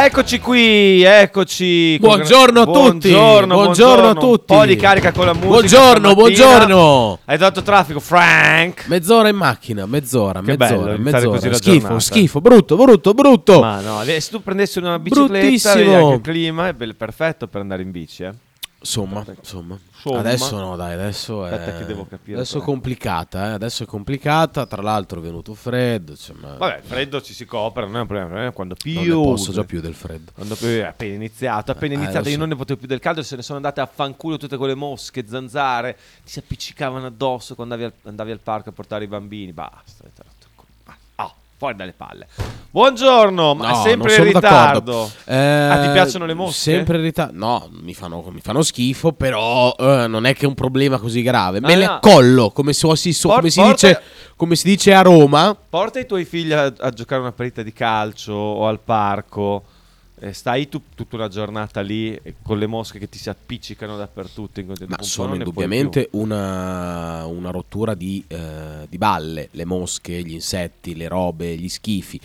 Eccoci qui, eccoci. Buongiorno a tutti. Buongiorno, Buongiorno a tutti. Un po' di carica con la musica. Buongiorno, buongiorno. Hai dato traffico, Frank. Mezz'ora in macchina, mezz'ora, Che mezz'ora, bello mezz'ora. schifo, giornata. schifo, brutto, brutto, brutto. Ma no, se tu prendessi una bicicletta, anche il clima è perfetto per andare in bici, eh. Insomma, insomma. Insomma. Adesso no, dai, adesso è capire Adesso è complicata, eh. Adesso è complicata, tra l'altro è venuto freddo, cioè, ma Vabbè, freddo ci si copre, non è un problema, quando non più ne posso già più del freddo. Quando più è appena iniziato, appena Eh, iniziato, lo io so. non ne potevo più del caldo, se ne sono andate a fanculo tutte quelle mosche, zanzare, ti si appiccicavano addosso quando andavi al, andavi al parco a portare i bambini. Basta, avete rotto il culo. Basta. Oh, fuori dalle palle. Buongiorno, ma No, sempre in ritardo. d'accordo. Ah, ti Eh, piacciono le mosche? Sempre in ritardo. No, mi fanno, mi fanno schifo, però eh, non è che è un problema così grave. Me Ah, le accollo, come, so- si, so- Por- come si porta- dice, come si dice a Roma. Porta i tuoi figli a, a giocare una partita di calcio o al parco. E stai tu tutta una giornata lì e con le mosche che ti si appiccicano dappertutto. in. Ma sono indubbiamente una, una rottura di, eh, di balle, le mosche, gli insetti, le robe, gli schifi.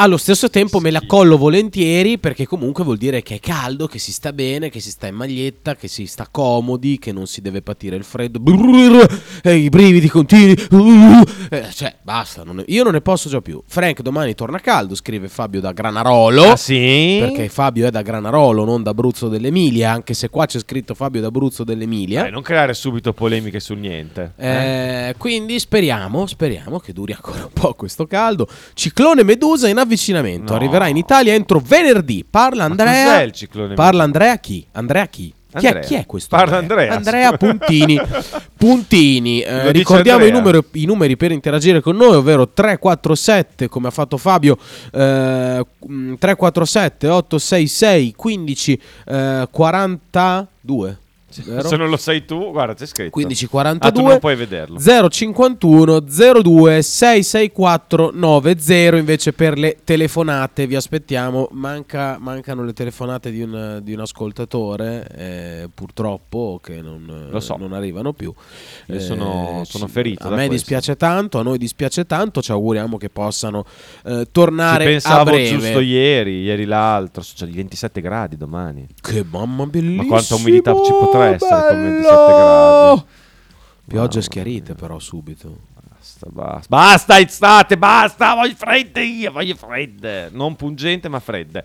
Allo stesso tempo me le accollo volentieri perché comunque vuol dire che è caldo, che si sta bene, che si sta in maglietta, che si sta comodi, che non si deve patire il freddo. E i brividi continui. Uh, eh, cioè, basta, non ne- io non ne posso già più. Frank domani torna caldo, scrive Fabio da Granarolo. Ah sì? Perché Fabio è da Granarolo, non da Abruzzo dell'Emilia, anche se qua c'è scritto Fabio da Abruzzo dell'Emilia. Dai, non creare subito polemiche sul niente. Eh, quindi speriamo, speriamo che duri ancora un po' questo caldo. Ciclone Medusa in avvicinamento. No. Arriverà in Italia entro venerdì. Parla Andrea. cos'è il ciclone Parla Andrea chi? Andrea chi? Chi è, Andrea. chi è questo? Parla Andrea. Andrea Puntini. Puntini. Eh, dice ricordiamo i numeri, i numeri per interagire con noi, ovvero 347, come ha fatto Fabio, eh, mm, 347 866 15 eh, 42. Vero? Se non lo sai tu, guarda, c'è scritto. 1542 Ah, tu non puoi vederlo. 051 02 664 90 invece per le telefonate vi aspettiamo Manca- mancano le telefonate di un, di un ascoltatore eh, purtroppo che non, Lo so. non arrivano più Eh, sono- sono ci- ferito a me questo. dispiace tanto a noi dispiace tanto ci auguriamo che possano eh, Ci tornare a pensavo breve giusto ieri, ieri l'altro, sono 27 gradi domani. che mamma bellissima Ma quanta umidità ci potrà essere con 27 gradi? piogge schiarite però subito Basta, basta. Basta, estate, basta, voglio fredde io, voglio fredde. Non pungente, ma fredde.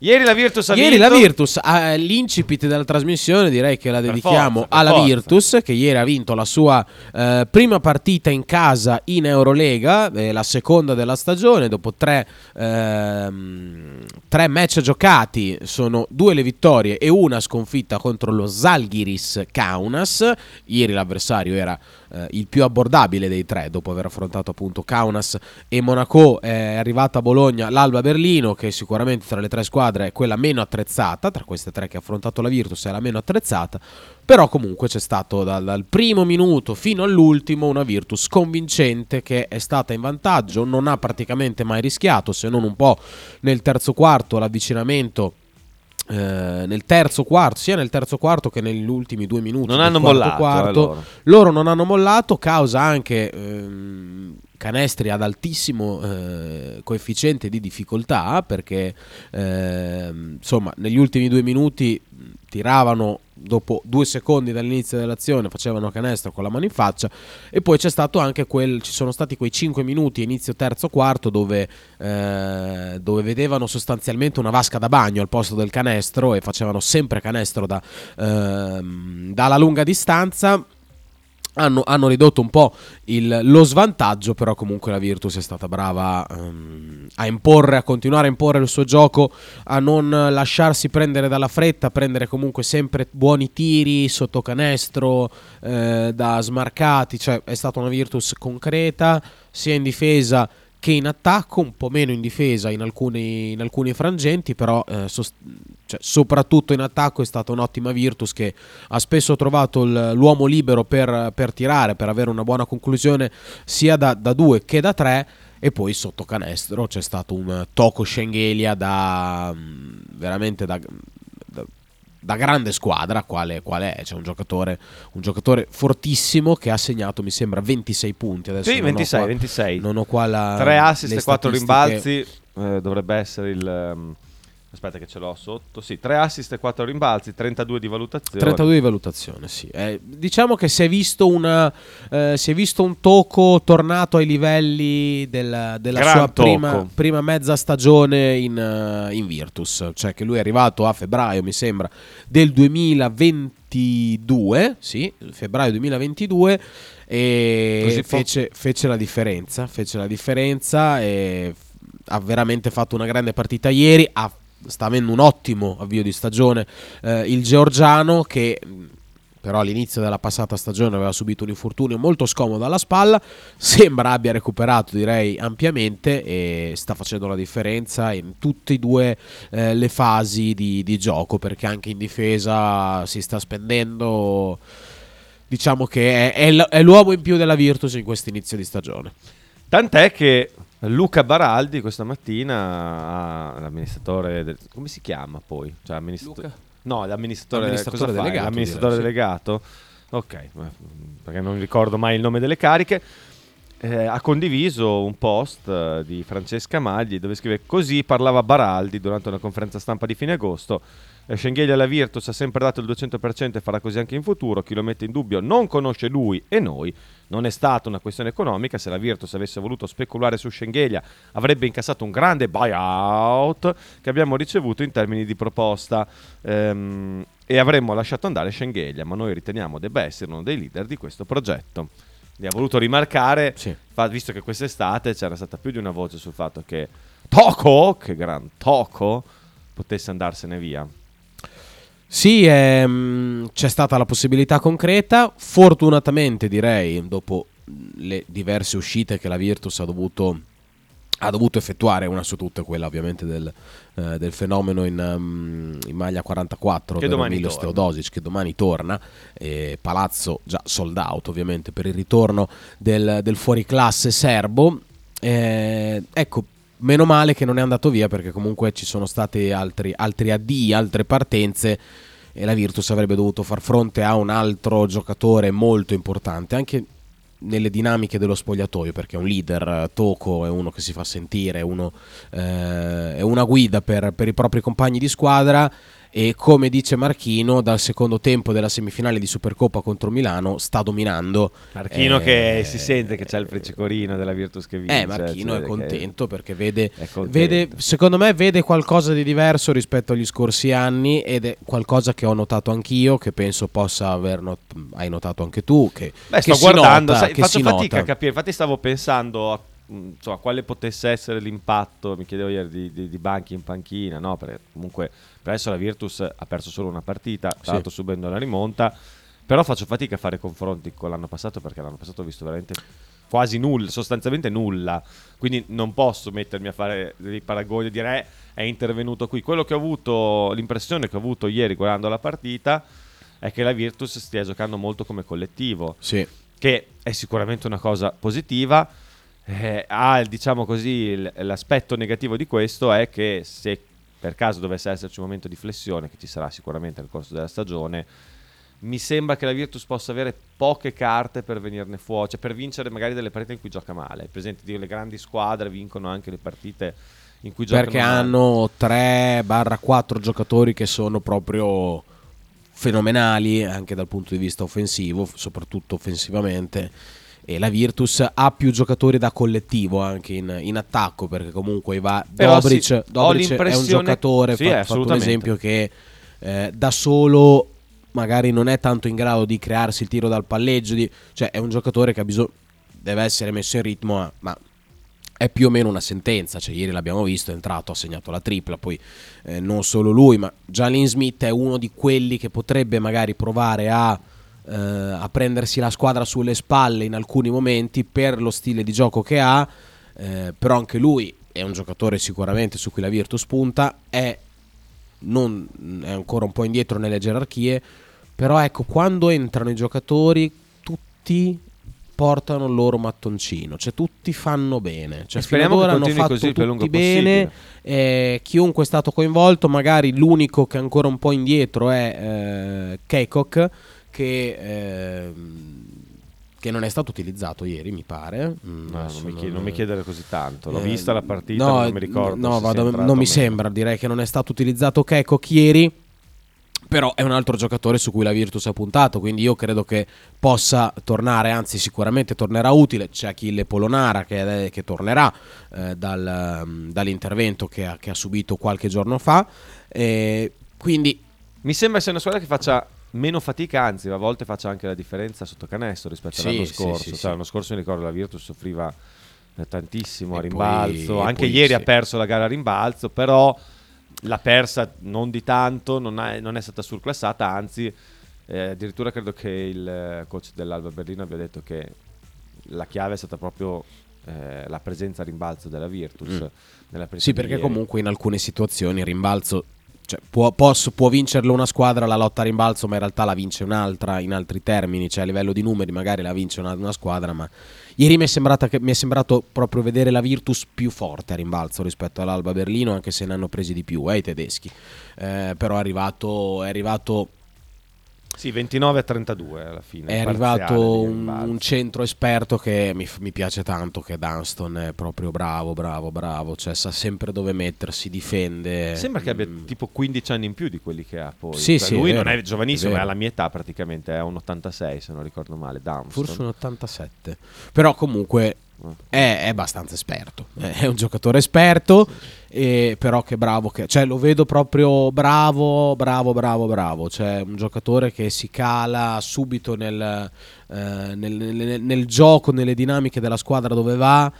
Ieri la Virtus ha Ieri vinto. la Virtus, eh, l'incipit della trasmissione direi che la dedichiamo forza, alla forza. Virtus che ieri ha vinto la sua eh, prima partita in casa in Eurolega, eh, la seconda della stagione, dopo tre, ehm, tre match giocati sono due le vittorie e una sconfitta contro lo Zalgiris Kaunas. Ieri l'avversario era eh, il più abbordabile dei tre dopo aver affrontato appunto Kaunas e Monaco. È arrivata a Bologna l'Alba Berlino che sicuramente tra le tre squadre è quella meno attrezzata tra queste tre che ha affrontato la Virtus è la meno attrezzata però comunque c'è stato dal, dal primo minuto fino all'ultimo una Virtus convincente che è stata in vantaggio non ha praticamente mai rischiato se non un po' nel terzo quarto l'avvicinamento eh, nel terzo quarto, sia nel terzo quarto che negli ultimi due minuti. Non hanno quarto mollato, quarto. eh, loro. Loro non hanno mollato, causa anche ehm, canestri ad altissimo eh, coefficiente di difficoltà, perché ehm, insomma negli ultimi due minuti tiravano dopo due secondi dall'inizio dell'azione, facevano canestro con la mano in faccia e poi c'è stato anche quel, ci sono stati quei 5 minuti inizio terzo quarto dove, eh, dove vedevano sostanzialmente una vasca da bagno al posto del canestro e facevano sempre canestro da, ehm, dalla lunga distanza hanno, hanno ridotto un po' il- lo svantaggio, però comunque la Virtus è stata brava ehm, a imporre, a continuare a imporre il suo gioco, a non lasciarsi prendere dalla fretta, a prendere comunque sempre buoni tiri sotto canestro, eh, da smarcati, cioè è stata una Virtus concreta, sia in difesa che in attacco, un po' meno in difesa in alcuni, in alcuni frangenti, però eh, sost- cioè, soprattutto in attacco è stata un'ottima Virtus che ha spesso trovato l- l'uomo libero per, per, tirare, per avere una buona conclusione sia da, da due che da tre. E poi sotto canestro c'è stato un tocco Schengelia da mm, veramente da, da, grande squadra quale, quale è c'è un giocatore, un giocatore fortissimo che ha segnato mi sembra 26 punti adesso sì 26 qua, 26 non ho qua la 3 assist e 4 statistiche. rimbalzi eh, dovrebbe essere il um, Aspetta che ce l'ho sotto. Sì, 3 assist e 4 rimbalzi, 32 di valutazione. 32 di valutazione, sì. Eh, diciamo che si è visto, una, eh, si è visto un tocco tornato ai livelli del, della Gran sua prima, prima mezza stagione in, eh, in Virtus. Cioè che lui è arrivato a febbraio, mi sembra, del 2022, sì, febbraio 2022 e fece, fece la differenza, fece la differenza e ha veramente fatto una grande partita ieri, ha sta avendo un ottimo avvio di stagione eh, il georgiano che mh, però all'inizio della passata stagione aveva subito un infortunio molto scomodo alla spalla sembra abbia recuperato direi ampiamente e sta facendo la differenza in tutte e due eh, le fasi di, di gioco perché anche in difesa si sta spendendo diciamo che è, è l'uomo in più della Virtus in questo inizio di stagione. Tant'è che Luca Baraldi questa mattina ha l'amministratore del- come si chiama poi? Cioè, amministrato- Luca? No, l'amministratore, Amministratore cosa fai? delegato, L'amministratore direi, sì. delegato? Ok, ma- perché non ricordo mai il nome delle cariche. Eh, ha condiviso un post eh, di Francesca Magli dove scrive così parlava Baraldi durante una conferenza stampa di fine agosto eh, Schengelia alla Virtus ha sempre dato il 200% e farà così anche in futuro. Chi lo mette in dubbio non conosce lui e noi. Non è stata una questione economica. Se la Virtus avesse voluto speculare su Schengelia avrebbe incassato un grande buyout che abbiamo ricevuto in termini di proposta. Ehm, e avremmo lasciato andare Schengelia ma noi riteniamo debba essere uno dei leader di questo progetto. Mi ha voluto rimarcare, Sì. visto che quest'estate c'era stata più di una voce sul fatto che Toco, che gran Toco, potesse andarsene via. Sì, ehm, c'è stata la possibilità concreta. Fortunatamente, direi, dopo le diverse uscite che la Virtus ha dovuto, ha dovuto effettuare, una su tutte, quella ovviamente del, eh, del fenomeno in, um, in maglia 44, Che domani. Teodosic, che domani torna. E Palazzo già sold out, ovviamente, per il ritorno del, del fuoriclasse serbo. Eh, ecco, meno male che non è andato via perché comunque ci sono stati altri, altri addii, altre partenze e la Virtus avrebbe dovuto far fronte a un altro giocatore molto importante anche nelle dinamiche dello spogliatoio perché è un leader, Toco è uno che si fa sentire, uno, eh, è una guida per, per i propri compagni di squadra e come dice Marchino dal secondo tempo della semifinale di Supercoppa contro Milano sta dominando Marchino Eh, che si sente che c'è il fricicorino della Virtus che vince. eh, Marchino cioè, è contento perché vede, contento. vede, secondo me, vede qualcosa di diverso rispetto agli scorsi anni ed è qualcosa che ho notato anch'io, che penso possa aver not- hai notato anche tu. Che, Beh, che sto guardando, nota, sai, che faccio si fatica nota. a capire. Infatti, stavo pensando a insomma, quale potesse essere l'impatto. Mi chiedevo ieri di, di- di banchi in panchina, no? Perché comunque per adesso la Virtus ha perso solo una partita, tra Sì. l'altro subendo la rimonta. Però faccio fatica a fare confronti con l'anno passato perché l'anno passato ho visto veramente quasi nulla, sostanzialmente nulla. Quindi non posso mettermi a fare dei paragoni e dire "Eh, è intervenuto qui. Quello che ho avuto, l'impressione che ho avuto ieri guardando la partita è che la Virtus stia giocando molto come collettivo Sì. che è sicuramente una cosa positiva. Eh, ha, diciamo così, l'aspetto negativo di questo è che se per caso dovesse esserci un momento di flessione, che ci sarà sicuramente nel corso della stagione, mi sembra che la Virtus possa avere poche carte per venirne fuori, cioè per vincere magari delle partite in cui gioca male. Per esempio, le grandi squadre vincono anche le partite in cui giocano Perché hanno 3-4 giocatori che sono proprio fenomenali anche dal punto di vista offensivo, soprattutto offensivamente. E la Virtus ha più giocatori da collettivo anche in, in attacco perché comunque va Però Dobric, sì, Dobric è un giocatore, sì, fa- fatto un esempio che eh, da solo magari non è tanto in grado di crearsi il tiro dal palleggio, di- cioè è un giocatore che ha bisogno, deve essere messo in ritmo, ma è più o meno una sentenza, cioè ieri l'abbiamo visto, è entrato, ha segnato la tripla, poi eh, non solo lui, ma Jalen Smith è uno di quelli che potrebbe magari provare a, eh, a prendersi la squadra sulle spalle in alcuni momenti per lo stile di gioco che ha, eh, però anche lui è un giocatore sicuramente su cui la Virtus punta, è, non, è ancora un po' indietro nelle gerarchie, però ecco, quando entrano i giocatori tutti portano il loro mattoncino, cioè tutti fanno bene, cioè speriamo che hanno fatto così tutti lungo bene, eh, chiunque è stato coinvolto, magari l'unico che è ancora un po' indietro è eh, Keikok che, ehm, che non è stato utilizzato ieri, mi pare. Mm, No, adesso non, mi chied- non mi chiedere così tanto. L'ho eh, vista la partita, no, non mi ricordo. No, vado- non mi meno. sembra, direi che non è stato utilizzato Keikok ieri. Però è un altro giocatore su cui la Virtus ha puntato, quindi io credo che possa tornare, anzi sicuramente tornerà utile. C'è Achille Polonara che, che tornerà eh, dal, um, dall'intervento che ha, che ha subito qualche giorno fa. E quindi Mi sembra sia una squadra che faccia meno fatica, anzi, a volte faccia anche la differenza sotto canestro rispetto Sì, all'anno scorso. sì, Cioè, sì. L'anno scorso mi ricordo la Virtus soffriva eh, tantissimo a E poi- rimbalzo. e anche poi ieri ha perso la gara a rimbalzo, però l'ha persa non di tanto, non, ha- non è stata surclassata, anzi, eh, addirittura credo che il eh, coach dell'Alba Berlino abbia detto che la chiave è stata proprio eh, la presenza a rimbalzo della Virtus. Mm. Sì, perché ieri. comunque in alcune situazioni il rimbalzo cioè, può, posso- può vincerlo una squadra la lotta a rimbalzo, ma in realtà la vince un'altra in altri termini, cioè a livello di numeri magari la vince una, una squadra, ma ieri mi è, che- mi è sembrato proprio vedere la Virtus più forte a rimbalzo rispetto all'Alba Berlino, anche se ne hanno presi di più, eh, i tedeschi. Eh, però è arrivato, è arrivato Sì, 29 a 32 alla fine. È arrivato un, un centro esperto che mi, mi piace tanto, che Dunston è proprio bravo, bravo, bravo, cioè sa sempre dove mettersi, difende. Sembra che abbia Mm. tipo 15 anni in più di quelli che ha poi. Sì, Cioè, sì, lui è non vero, è giovanissimo, è è alla mia età praticamente, è un 86 se non ricordo male. Dunston. Forse un 87. Però comunque Ah. è, è abbastanza esperto. È un giocatore esperto, e però che bravo. Che, cioè lo vedo proprio bravo, bravo, bravo, bravo. Cioè un giocatore che si cala subito nel, eh, nel, nel- nel gioco, nelle dinamiche della squadra dove va.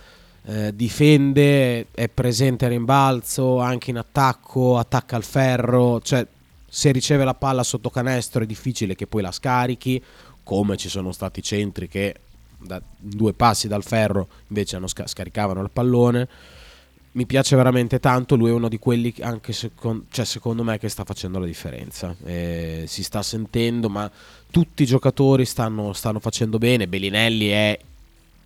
eh, difende, è presente a rimbalzo, anche in attacco, attacca al ferro. Cioè, se riceve la palla sotto canestro è difficile che poi la scarichi come ci sono stati centri che da due passi dal ferro invece sca- scaricavano il pallone. Mi piace veramente tanto, lui è uno di quelli che anche secon- cioè, secondo me che sta facendo la differenza. Eh, si sta sentendo, ma tutti i giocatori stanno, stanno facendo bene. Bellinelli è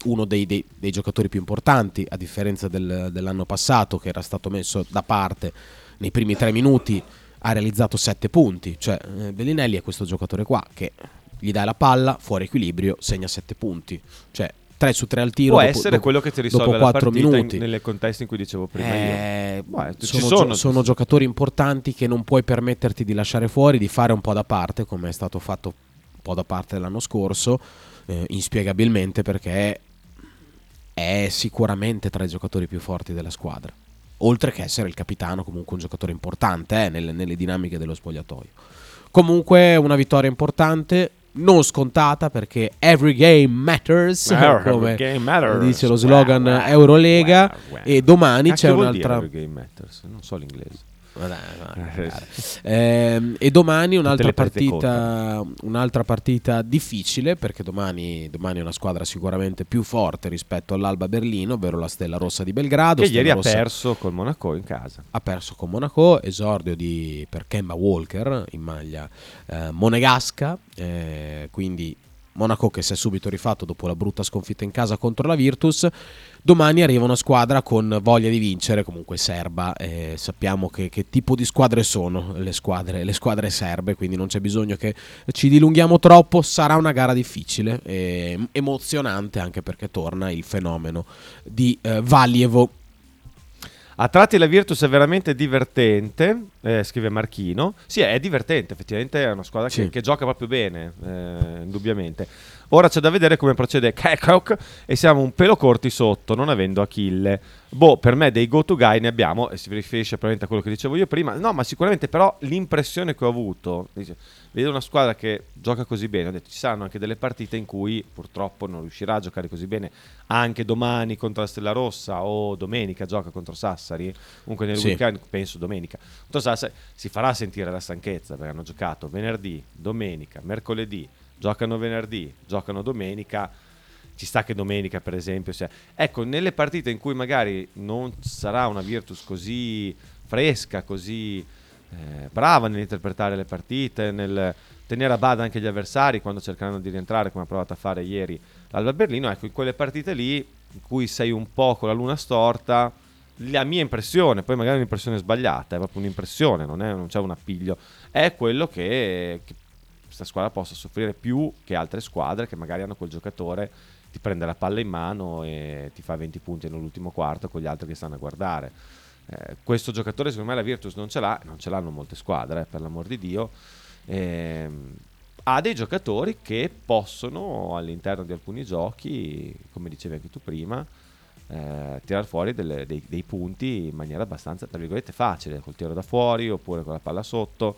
uno dei, dei- dei giocatori più importanti, a differenza del- dell'anno passato che era stato messo da parte nei primi tre minuti, ha realizzato sette punti. Cioè, eh, Bellinelli è questo giocatore qua che gli dai la palla, fuori equilibrio, segna sette punti. Cioè, 3 su 3 al tiro. Può dopo- essere dopo- quello che ti risolve dopo la 4 partita in- minuti. nelle contesti in cui dicevo prima io. Eh, Beh, ci sono, sono- gio- sono giocatori importanti che non puoi permetterti di lasciare fuori, di fare un po' da parte, come è stato fatto un po' da parte l'anno scorso, eh, inspiegabilmente perché è sicuramente tra i giocatori più forti della squadra. Oltre che essere il capitano, comunque un giocatore importante eh, nelle, nelle dinamiche dello spogliatoio. Comunque una vittoria importante, non scontata perché every game matters, Every come game matters. dice lo slogan Wow, wow, Eurolega. wow, wow. E domani Cacchio c'è un'altra. Every Game Matters? Non so l'inglese. Cagare. Ehm, e domani un'altra partita, un'altra partita difficile perché domani, domani è una squadra sicuramente più forte rispetto all'Alba Berlino, ovvero la Stella Rossa di Belgrado. Che Stella ieri ha Rossa perso col Monaco in casa. ha perso con Monaco, esordio di, per Kemba Walker in maglia eh, monegasca, eh, quindi Monaco che si è subito rifatto dopo la brutta sconfitta in casa contro la Virtus. Domani arriva una squadra con voglia di vincere, comunque serba, eh, sappiamo che, che tipo di squadre sono le squadre, le squadre serbe, quindi non c'è bisogno che ci dilunghiamo troppo, sarà una gara difficile, e emozionante anche perché torna il fenomeno di eh, Valievo A tratti la Virtus è veramente divertente, eh, scrive Marchino. Sì, è divertente, effettivamente è una squadra che, Sì. che gioca proprio bene, eh, indubbiamente. Ora c'è da vedere come procede Kekok e siamo un pelo corti sotto, non avendo Achille. Boh, per me dei go-to guy ne abbiamo, e si riferisce probabilmente a quello che dicevo io prima. No, ma sicuramente però l'impressione che ho avuto, dice, vedo una squadra che gioca così bene, ho detto ci saranno anche delle partite in cui purtroppo non riuscirà a giocare così bene, anche domani contro la Stella Rossa o domenica gioca contro Sassari, comunque nel Sì. weekend penso domenica. Contro Sassari si farà sentire la stanchezza perché hanno giocato venerdì, domenica, mercoledì, giocano venerdì, giocano domenica. Ci sta che domenica, per esempio, sia... ecco, nelle partite in cui magari non sarà una Virtus così fresca, così eh, brava nell'interpretare le partite, nel tenere a bada anche gli avversari quando cercheranno di rientrare, come ha provato a fare ieri l'Alba Berlino, ecco, in quelle partite lì in cui sei un po' con la luna storta, la mia impressione, poi magari è un'impressione sbagliata, è proprio un'impressione, non, è, non c'è un appiglio, è quello che, che questa squadra possa soffrire più che altre squadre che magari hanno quel giocatore ti prende la palla in mano e ti fa 20 punti nell'ultimo quarto con gli altri che stanno a guardare. Eh, questo giocatore secondo me la Virtus non ce l'ha, non ce l'hanno molte squadre, eh, per l'amor di Dio. Eh, ha dei giocatori che possono all'interno di alcuni giochi, come dicevi anche tu prima, eh, tirare fuori delle, dei, dei, punti in maniera abbastanza, tra virgolette, facile, col tiro da fuori oppure con la palla sotto.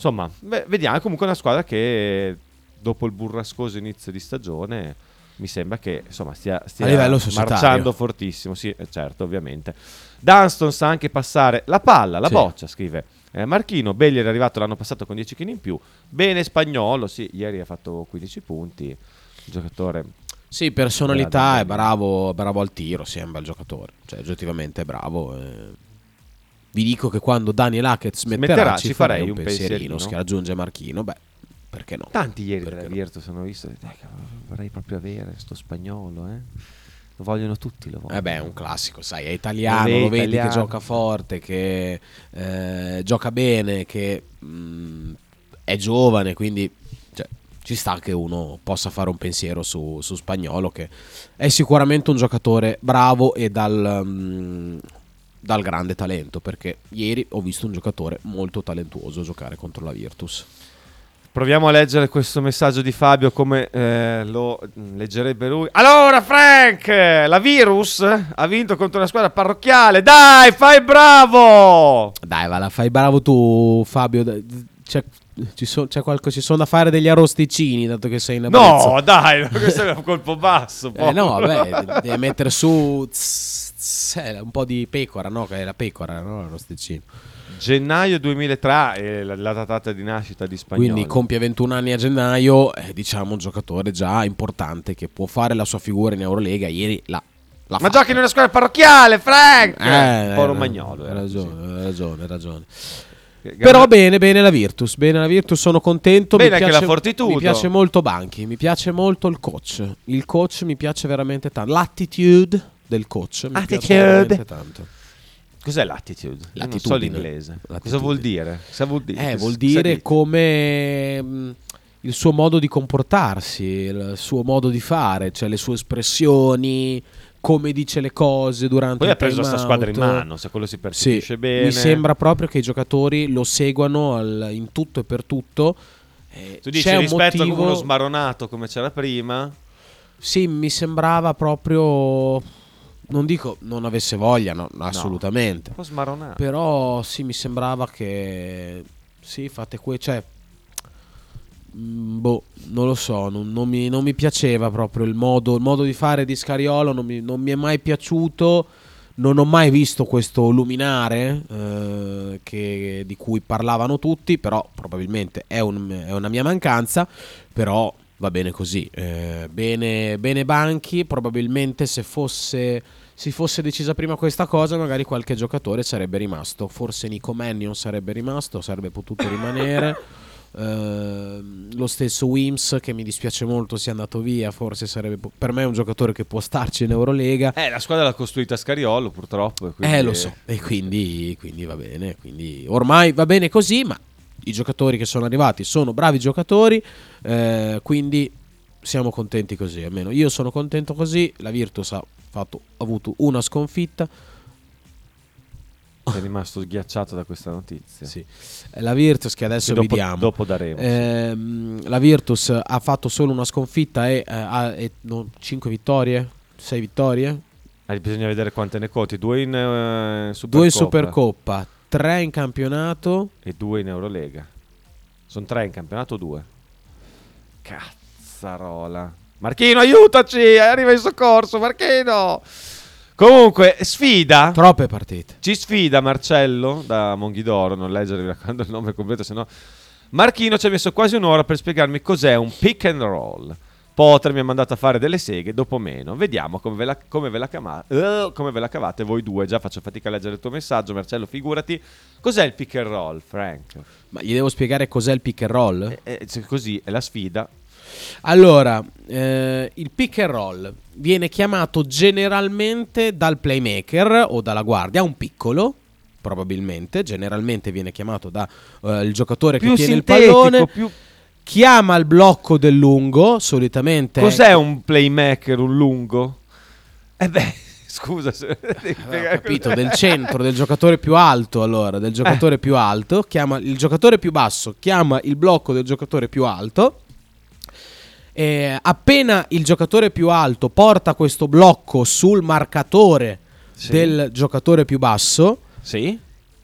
Insomma, beh, vediamo, è comunque una squadra che dopo il burrascoso inizio di stagione mi sembra che insomma stia, stia marciando fortissimo, sì, eh, certo, ovviamente. Dunston sa anche passare la palla, la sì. boccia, scrive eh, Marchino. Belli era arrivato l'anno passato con 10 kg in più. Bene spagnolo, sì, ieri ha fatto 15 punti. Giocatore sì, personalità, è bravo, bravo al tiro, sì, è un bel giocatore. Cioè, oggettivamente è bravo. Eh. Vi dico che quando Daniel Hackett smetterà, metterà, ci, farei un pensierino, pensierino che raggiunge Marchino. Beh, perché no? Tanti ieri perché della Virtus no? hanno visto, eh, vorrei proprio avere sto spagnolo, eh. Lo vogliono tutti, lo vogliono. Eh beh, è un classico, sai, è italiano, lo, lo vedi italiano. che gioca forte, che eh, gioca bene, che mh, mm, è giovane, quindi ci sta che uno possa fare un pensiero su, su Spagnolo, che è sicuramente un giocatore bravo e dal, um, dal grande talento, perché ieri ho visto un giocatore molto talentuoso giocare contro la Virtus. Proviamo a leggere questo messaggio di Fabio come eh, lo leggerebbe lui. Allora, Frank, la Virus ha vinto contro una squadra parrocchiale. Dai, fai bravo! Dai, va, fai bravo tu, Fabio. C'è, ci, so, c'è qualcosa, ci sono da fare degli arrosticini, dato che sei in Abruzzo. No, dai, questo è un colpo basso. Eh, no, vabbè, devi mettere su tss, un po' di pecora, no? Che è la pecora, no? L'arrosticino. Gennaio 2003 è la, la data di nascita di Spagnolo. Quindi compie 21 anni a gennaio, è diciamo un giocatore già importante che può fare la sua figura in Eurolega. Ieri l'ha ma fatta. giochi in una squadra parrocchiale, Frank! Eh, Poro Magnolo. Hai ragione, hai ragione, hai ragione. Però bene, bene la Virtus, bene la Virtus, sono contento. Bene mi anche piace, la Fortitudo. Mi piace molto Banchi, mi piace molto il coach. Il coach mi piace veramente tanto. L'attitude del coach mi Attitude. tanto. Cos'è l'attitude? Non so l'inglese. Cosa vuol dire? Cosa vuol dire? Eh, vuol dire come mm, il suo modo di comportarsi, il suo modo di fare, cioè le sue espressioni, come dice le cose durante Poi il ha preso questa squadra in mano, se quello si percepisce sì, bene. Mi sembra proprio che i giocatori lo seguano al, in tutto e per tutto. Eh, tu dici rispetto motivo... a uno smaronato come c'era prima? Sì, mi sembrava proprio non dico non avesse voglia, no, assolutamente. Un po' smaronato. Però sì, mi sembrava che sì, fate que cioè Mm, boh, non lo so, non, non, mi, non, mi, piaceva proprio il modo, il modo di fare di Scariolo, non mi, non mi, è mai piaciuto, non ho mai visto questo luminare eh, che, di cui parlavano tutti, però probabilmente è, un, è, una mia mancanza, però va bene così, eh, bene, bene Banchi, probabilmente se fosse si fosse decisa prima questa cosa, magari qualche giocatore sarebbe rimasto. Forse Nico Mannion sarebbe rimasto, sarebbe potuto rimanere. Uh, lo stesso Wims che mi dispiace molto sia andato via forse sarebbe per me un giocatore che può starci in Eurolega eh la squadra l'ha costruita Scariolo purtroppo eh lo so e quindi, quindi va bene quindi ormai va bene così ma i giocatori che sono arrivati sono bravi giocatori eh, quindi siamo contenti così almeno io sono contento così la Virtus ha, fatto, ha avuto una sconfitta è rimasto sghiacciato da questa notizia. Sì. La Virtus che adesso che dopo, vediamo. Dopo daremo. Ehm, la Virtus ha fatto solo una sconfitta e eh, ha 5 vittorie, 6 vittorie. Eh, bisogna vedere quante ne coti. Due in uh, Supercoppa. Due in Supercoppa, tre in campionato. E due in Eurolega. Sono tre in campionato due? Cazzarola. Marchino, aiutaci! Arriva in soccorso, Marchino! Comunque, sfida. Troppe partite. Ci sfida Marcello da Monghidoro. Non leggere raccomando il nome completo, se no. Marchino ci ha messo quasi un'ora per spiegarmi cos'è un pick and roll. Potter mi ha mandato a fare delle seghe, dopo meno. Vediamo come ve la, come ve la, cama- eh, come ve la cavate voi due. Già faccio fatica a leggere il tuo messaggio, Marcello, figurati. Cos'è il pick and roll, Frank? Ma gli devo spiegare cos'è il pick and roll? Eh, eh, così è la sfida. Allora, eh, il pick and roll viene chiamato generalmente dal playmaker o dalla guardia, un piccolo, probabilmente, generalmente viene chiamato dal giocatore Più che tiene il pallone, più... chiama il blocco del lungo, solitamente... Cos'è un playmaker, un lungo? Eh beh, scusa. se- devi Ho capito, del centro, del giocatore più alto allora, del giocatore più alto, chiama il giocatore più basso, chiama il blocco del giocatore più alto. E appena il giocatore più alto porta questo blocco sul marcatore Sì. del giocatore più basso, Sì?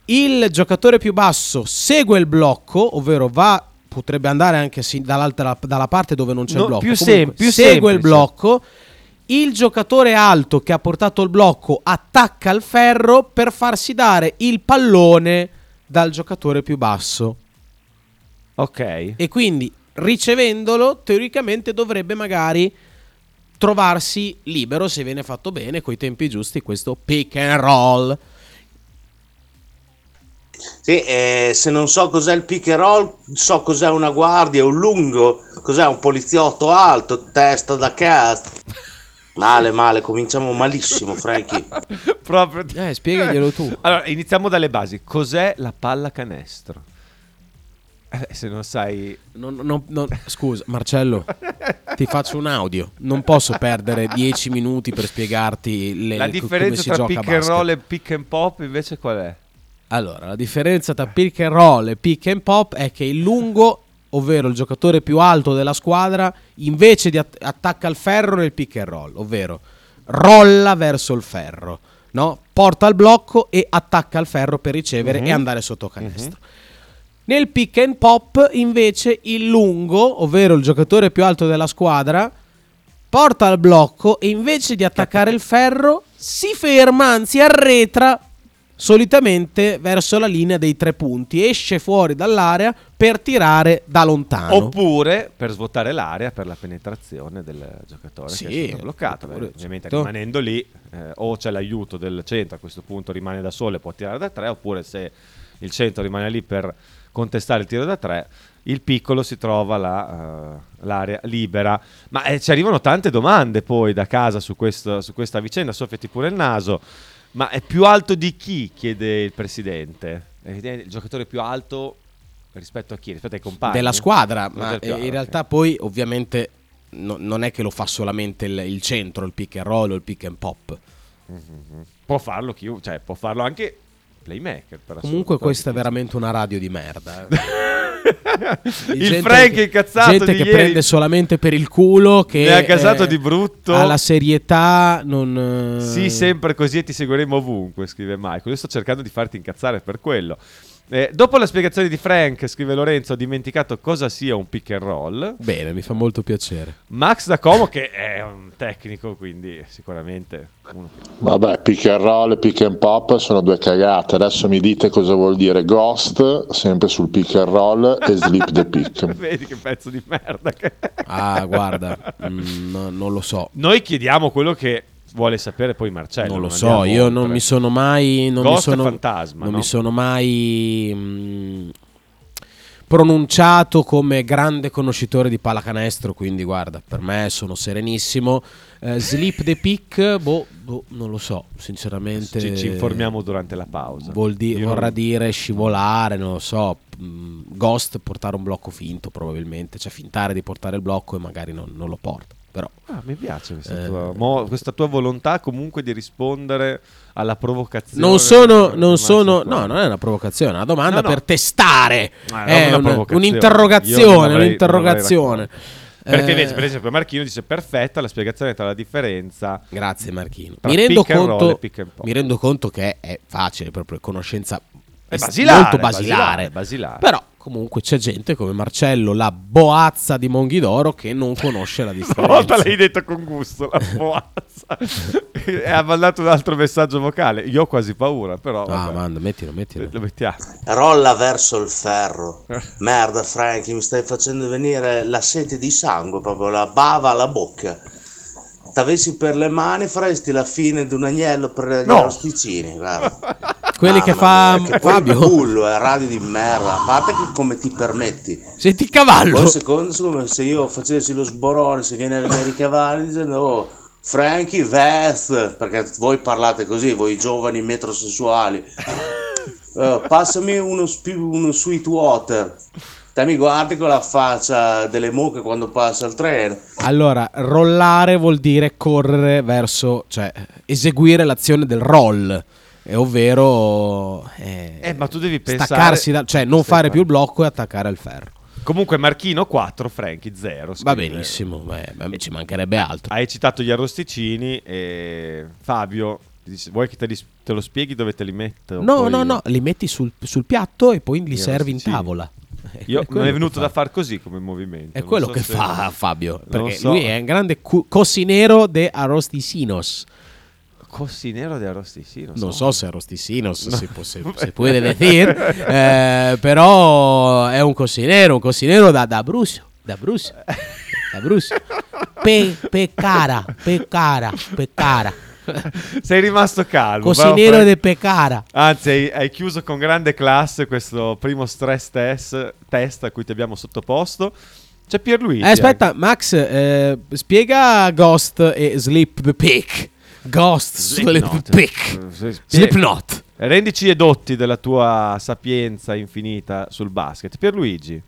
il giocatore più basso segue il blocco, ovvero va, potrebbe andare anche sì, dall'altra, dalla parte dove non c'è No, il blocco. più Comunque, sem- segue il semplice. blocco. Il giocatore alto che ha portato il blocco attacca il ferro per farsi dare il pallone dal giocatore più basso. Ok. E quindi ricevendolo, teoricamente dovrebbe magari trovarsi libero se viene fatto bene, coi tempi giusti, questo pick and roll. Sì, eh, se non so cos'è il pick and roll, so cos'è una guardia, un lungo, cos'è un poliziotto alto, testa da cast. Male, male, cominciamo malissimo, Frankie. Proprio. Eh, spiegaglielo tu. Allora, iniziamo dalle basi. Cos'è la pallacanestro? Eh, se non sai... Non- non- non- scusa, Marcello, ti faccio un audio. Non posso perdere 10 minuti per spiegarti le, la differenza tra pick and roll e pick and pop invece qual è? Allora, la differenza tra pick and roll e pick and pop è che il lungo, ovvero il giocatore più alto della squadra, invece di att- attacca il ferro nel pick and roll, ovvero rolla verso il ferro, no? porta il blocco e attacca il ferro per ricevere Mhm. e andare sotto canestro. Nel pick and pop, invece, il lungo, ovvero il giocatore più alto della squadra, porta il blocco e invece di attaccare il ferro si ferma, anzi arretra solitamente verso la linea dei tre punti, esce fuori dall'area per tirare da lontano. Oppure per svuotare l'area per la penetrazione del giocatore Sì, che è stato bloccato. Oppure, ovviamente certo. rimanendo lì eh, o c'è l'aiuto del centro, a questo punto rimane da solo e può tirare da tre, oppure se il centro rimane lì per contestare il tiro da tre, il piccolo si trova la, eh, l'area libera. Ma eh, ci arrivano tante domande poi da casa su, questo- su questa vicenda, soffiati pure il naso. Ma è più alto di chi? chiede il presidente. Eh, Il giocatore più alto rispetto a chi? Rispetto ai compagni? della squadra, ma eh, alto, in ok. realtà poi ovviamente no- non è che lo fa solamente il, il centro, il pick and roll o il pick and pop. Può farlo chiunque, cioè può farlo anche playmaker. Comunque questa è veramente una radio di merda. eh. Il Frank che- incazzato gente che ieri. prende solamente per il culo che Ne ha gasato eh, di brutto. alla serietà non eh, Sì, sempre così e ti seguiremo ovunque, scrive Michael. Io sto cercando di farti incazzare per quello. Eh, dopo la spiegazione di Frank, scrive Lorenzo, ho dimenticato cosa sia un pick and roll. Bene, mi fa molto piacere. Max da Como, che è un tecnico, quindi sicuramente uno Vabbè, pick and roll e pick and pop sono due cagate. Adesso mi dite cosa vuol dire ghost, sempre sul pick and roll, e slip the pick. Vedi che pezzo di merda che Ah, guarda, mm, no- non lo so. Noi chiediamo quello che vuole sapere poi Marcello. non lo non so, io non oltre. mi sono mai. Non mi Ghost e sono, fantasma, non no? mi sono mai mm, pronunciato come grande conoscitore di pallacanestro. Quindi, guarda, per me sono serenissimo. Eh, slip the pick, boh, boh, non lo so, sinceramente. Ci, ci informiamo durante la pausa. Vuol di- vorrà non- dire scivolare, non lo so. mm, Ghost portare un blocco finto, probabilmente. Cioè, fintare di portare il blocco e magari non, non lo porta. Però. Ah, mi piace questa, Eh. tua, mo- questa tua volontà comunque di rispondere alla provocazione. Non sono, non sono, no, non è una provocazione, è una domanda No, no. per testare. Non è una un- un'interrogazione, avrei- un'interrogazione. Perché Eh, invece, per esempio, Marchino dice perfetta la spiegazione tra la differenza. Grazie Marchino. Mi rendo, conto, mi rendo conto che è facile, proprio conoscenza È basilare, molto basilare. basilare, basilare. Però comunque c'è gente come Marcello, la boazza di Monghidoro, che non conosce la Una differenza. volta l'hai detto con gusto, la boazza. e ha mandato un altro messaggio vocale. Io ho quasi paura, però. Ah, vabbè. manda, mettilo, mettilo. Lo mettiamo. Rolla verso il ferro. Merda, Frankie, mi stai facendo venire la sete di sangue, proprio la bava alla bocca. T'avessi per le mani, faresti la fine di un agnello per gli No. arrosticini. Quelli che fa mia, che Fabio. il cullo, è radio di merda. A parte che come ti permetti. Senti il cavallo. Poi secondo secondo me, se io facessi lo sborone, se viene a vedere i cavalli dicendo oh, Frankie Vest, perché voi parlate così, voi giovani metrosessuali. Eh, passami uno, spi- uno sweet water. Te mi guardi con la faccia delle mucche quando passa il treno. Allora, rollare vuol dire correre verso, cioè eseguire l'azione del roll, eh, ovvero eh, Eh, ma tu devi pensare- staccarsi, da, cioè non fare più il blocco e attaccare al ferro. Comunque, Marchino 4, Frankie 0. Va benissimo, beh, beh, ci mancherebbe altro. Hai citato gli arrosticini e Fabio, vuoi che te, li- te lo spieghi dove te li metto? No, Poi- no, no, li metti sul, sul piatto e poi li Gli servi in tavola. Io, non è venuto da fa. far così come movimento. È quello so che se- fa Fabio, perché so. lui è un grande cu- cocinero de arrosticinos. Cocinero de arrosticino. Non so se arrosticinos si, può, se, se puede decir, eh, però è un cocinero, un cocinero da, da Abruzzo, da Abruzzo, da Abruzzo. Pe, pecara, pecara, pecara. Sei rimasto calmo. Cocinero Frank. de pecara. Anzi, hai, hai chiuso con grande classe questo primo stress test, test a cui ti abbiamo sottoposto. C'è Pierluigi. Eh, aspetta, Max, eh, spiega Ghost e Sleep the Pig. Ghost, Sleep. Eh, spie- Slipknot. Rendici edotti della tua sapienza infinita sul basket. Pierluigi.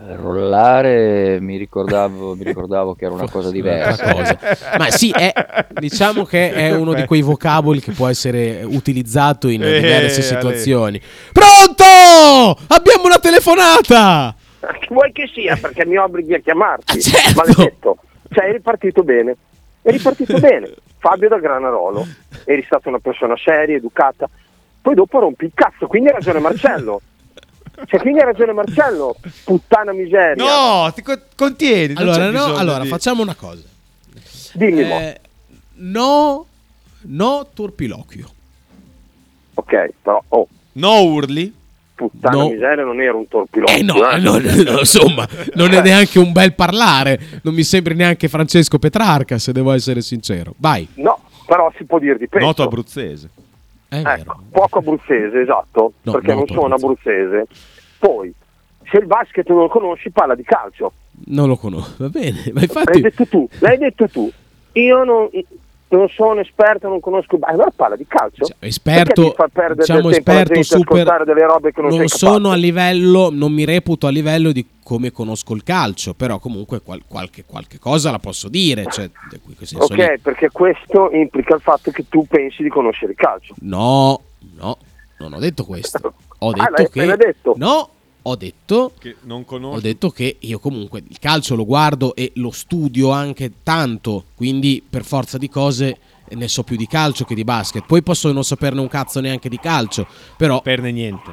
Eh, Rollare mi ricordavo, mi ricordavo che era una cosa diversa. Cosa. Ma sì, è, diciamo che è uno di quei vocaboli che può essere utilizzato in Eh, diverse situazioni. Pronto! Abbiamo una telefonata! Che vuoi che sia perché mi obblighi a chiamarti? Ah, certo. Maledetto. Cioè, eri partito bene. Eri partito bene. Fabio da Granarolo. Eri stata una persona seria, educata. Poi dopo rompi il cazzo, quindi ha ragione Marcello. Cioè, quindi ha ragione Marcello. Puttana miseria. No, ti co- contieni. Allora, no, allora di- facciamo una cosa. Dimmi. Eh, no, no turpiloquio. Ok, però, oh, No urli. puttana No. miseria non era un torpilotto. Eh no, eh. no, no, insomma, non è neanche un bel parlare. Non mi sembri neanche Francesco Petrarca, se devo essere sincero. Vai. No, però si può dire di peggio. Noto abruzzese. Ecco, poco abruzzese, esatto, No, perché non sono abruzzese. Poi, se il basket non lo conosci, parla di calcio. Non lo conosco, va bene. Ma L'hai infatti, detto tu, l'hai detto tu. Io non, non sono esperto, non conosco. Allora parla di calcio. Cioè, esperto, diciamo esperto super. delle robe che non, sei sono a livello, non mi reputo a livello di come conosco il calcio, però comunque qual- qualche, qualche cosa la posso dire. Cioè, senso lì. Ok, perché questo implica il fatto che tu pensi di conoscere il calcio. No, no, non ho detto questo. Ho Ah, detto l'hai che. detto. No, ho detto. Che non conosco. Ho detto che io comunque il calcio lo guardo e lo studio anche tanto, quindi per forza di cose ne so più di calcio che di basket. Poi posso non saperne un cazzo neanche di calcio, però Perne niente.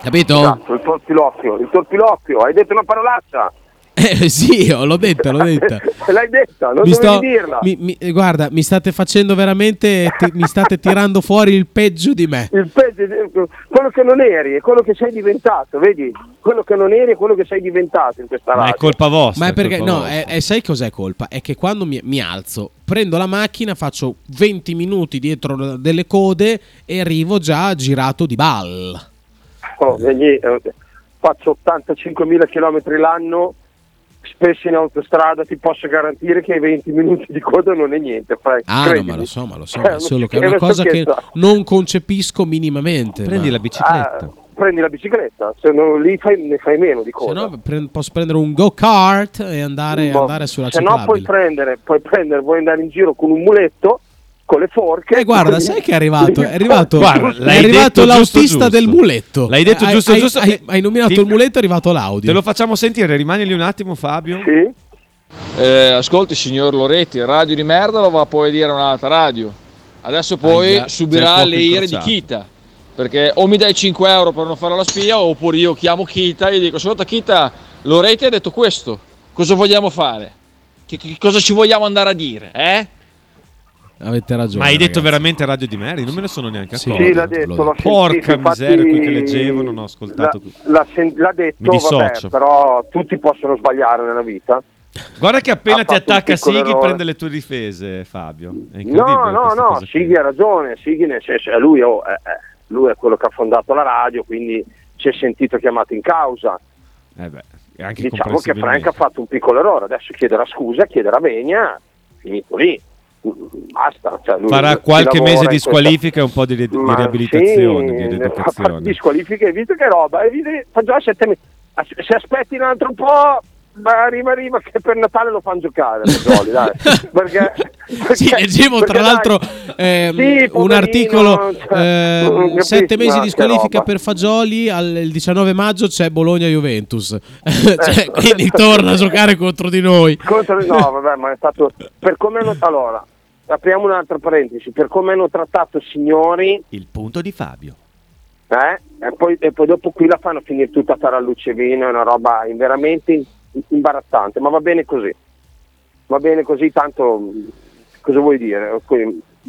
capito? Esatto, il torpilocchio, il torpilocchio, hai detto una parolaccia. Eh, sì, oh, l'ho detta, l'ho detta. l'hai detta, non Mi dovevi sto, dirla. mi- mi- eh, guarda, mi state facendo veramente, ti- mi state tirando fuori il peggio di me. Il peggio, quello che non eri è quello che sei diventato, vedi? Quello che non eri è quello che sei diventato in questa Ma radio. è colpa vostra. Ma è perché, colpa no, è, è- sai cos'è colpa? È che quando mi, mi alzo, prendo la macchina, faccio 20 minuti dietro delle code e arrivo già girato di ball. Oh, vedi, eh, faccio 85.000 km l'anno, spesso in autostrada ti posso garantire che i 20 minuti di coda non è niente. Fai, Ah, no, ma lo so, ma lo so, ma è solo che è una cosa che non concepisco minimamente. Prendi ma- la bicicletta. Ah, prendi la bicicletta, se non lì fai, ne fai meno di Se coda. no, pre- posso prendere un go-kart e andare, Ma- andare sulla se no puoi ciclabile. prendere, puoi prendere, vuoi andare in giro con un muletto, con le forche. Eh, guarda, sai che è arrivato? È arrivato, Guarda, è l'hai arrivato giusto, l'autista giusto. del muletto. L'hai detto Hai- giusto, hai, giusto. Hai, hai nominato Ti- il muletto, è arrivato l'audio. Te lo facciamo sentire, rimani lì un attimo, Fabio. Sì? Eh, ascolti signor Loretti, radio di merda lo va poi a dire un'altra radio. Adesso poi il subirà le ire di. Kita. Perché o mi dai 5 euro per non fare la spia, oppure io chiamo Kita e gli dico: Ascolta, Kita, Loretti ha detto questo. Cosa vogliamo fare? Che, che cosa ci vogliamo andare a dire? Eh? Avete ragione. Ma hai detto ragazzi. veramente Radio di Mary? Non me ne sono neanche accorto. Sì, l'ha detto, l'ho Porca sentito, miseria, qui che leggevo, non ho ascoltato. L'ha, l'ha sen- l'ha detto, vabbè, però tutti possono sbagliare nella vita. Guarda che appena Ha ti attacca Sighi errore. prende le tue difese, Fabio. No, no, no. Sighi ha ragione, Sighi nel senso, è lui, oh, eh, lui è quello che ha fondato la radio, quindi si è sentito chiamato in causa. Eh beh, Diciamo che. Frank ha fatto un piccolo errore, adesso chiederà scusa, chiederà vegna, finito lì. Basta. cioè, Farà qualche mese di squalifica e un po' di, ri- di riabilitazione, sì, di rieducazione. di squalifiche, visto che roba? Fa già sette mesi. Se aspetti un altro po', ma arriva, arriva che per Natale lo fanno giocare. Fagioli, dai. Perché, Sì, perché- leggevo perché, tra dai, l'altro ehm, Sì, un articolo, cioè, ehm, sette mesi di squalifica per Fagioli, al, il 19 maggio c'è Bologna-Juventus, Cioè, quindi torna a giocare contro di noi. Contro- no, vabbè, ma è stato per come hanno allora apriamo un'altra parentesi per come hanno trattato signori Il punto di Fabio. eh, e, poi, e poi dopo qui la fanno finire tutta a tarallucce e vino è una roba veramente imbarazzante ma va bene così. Va bene così tanto cosa vuoi dire?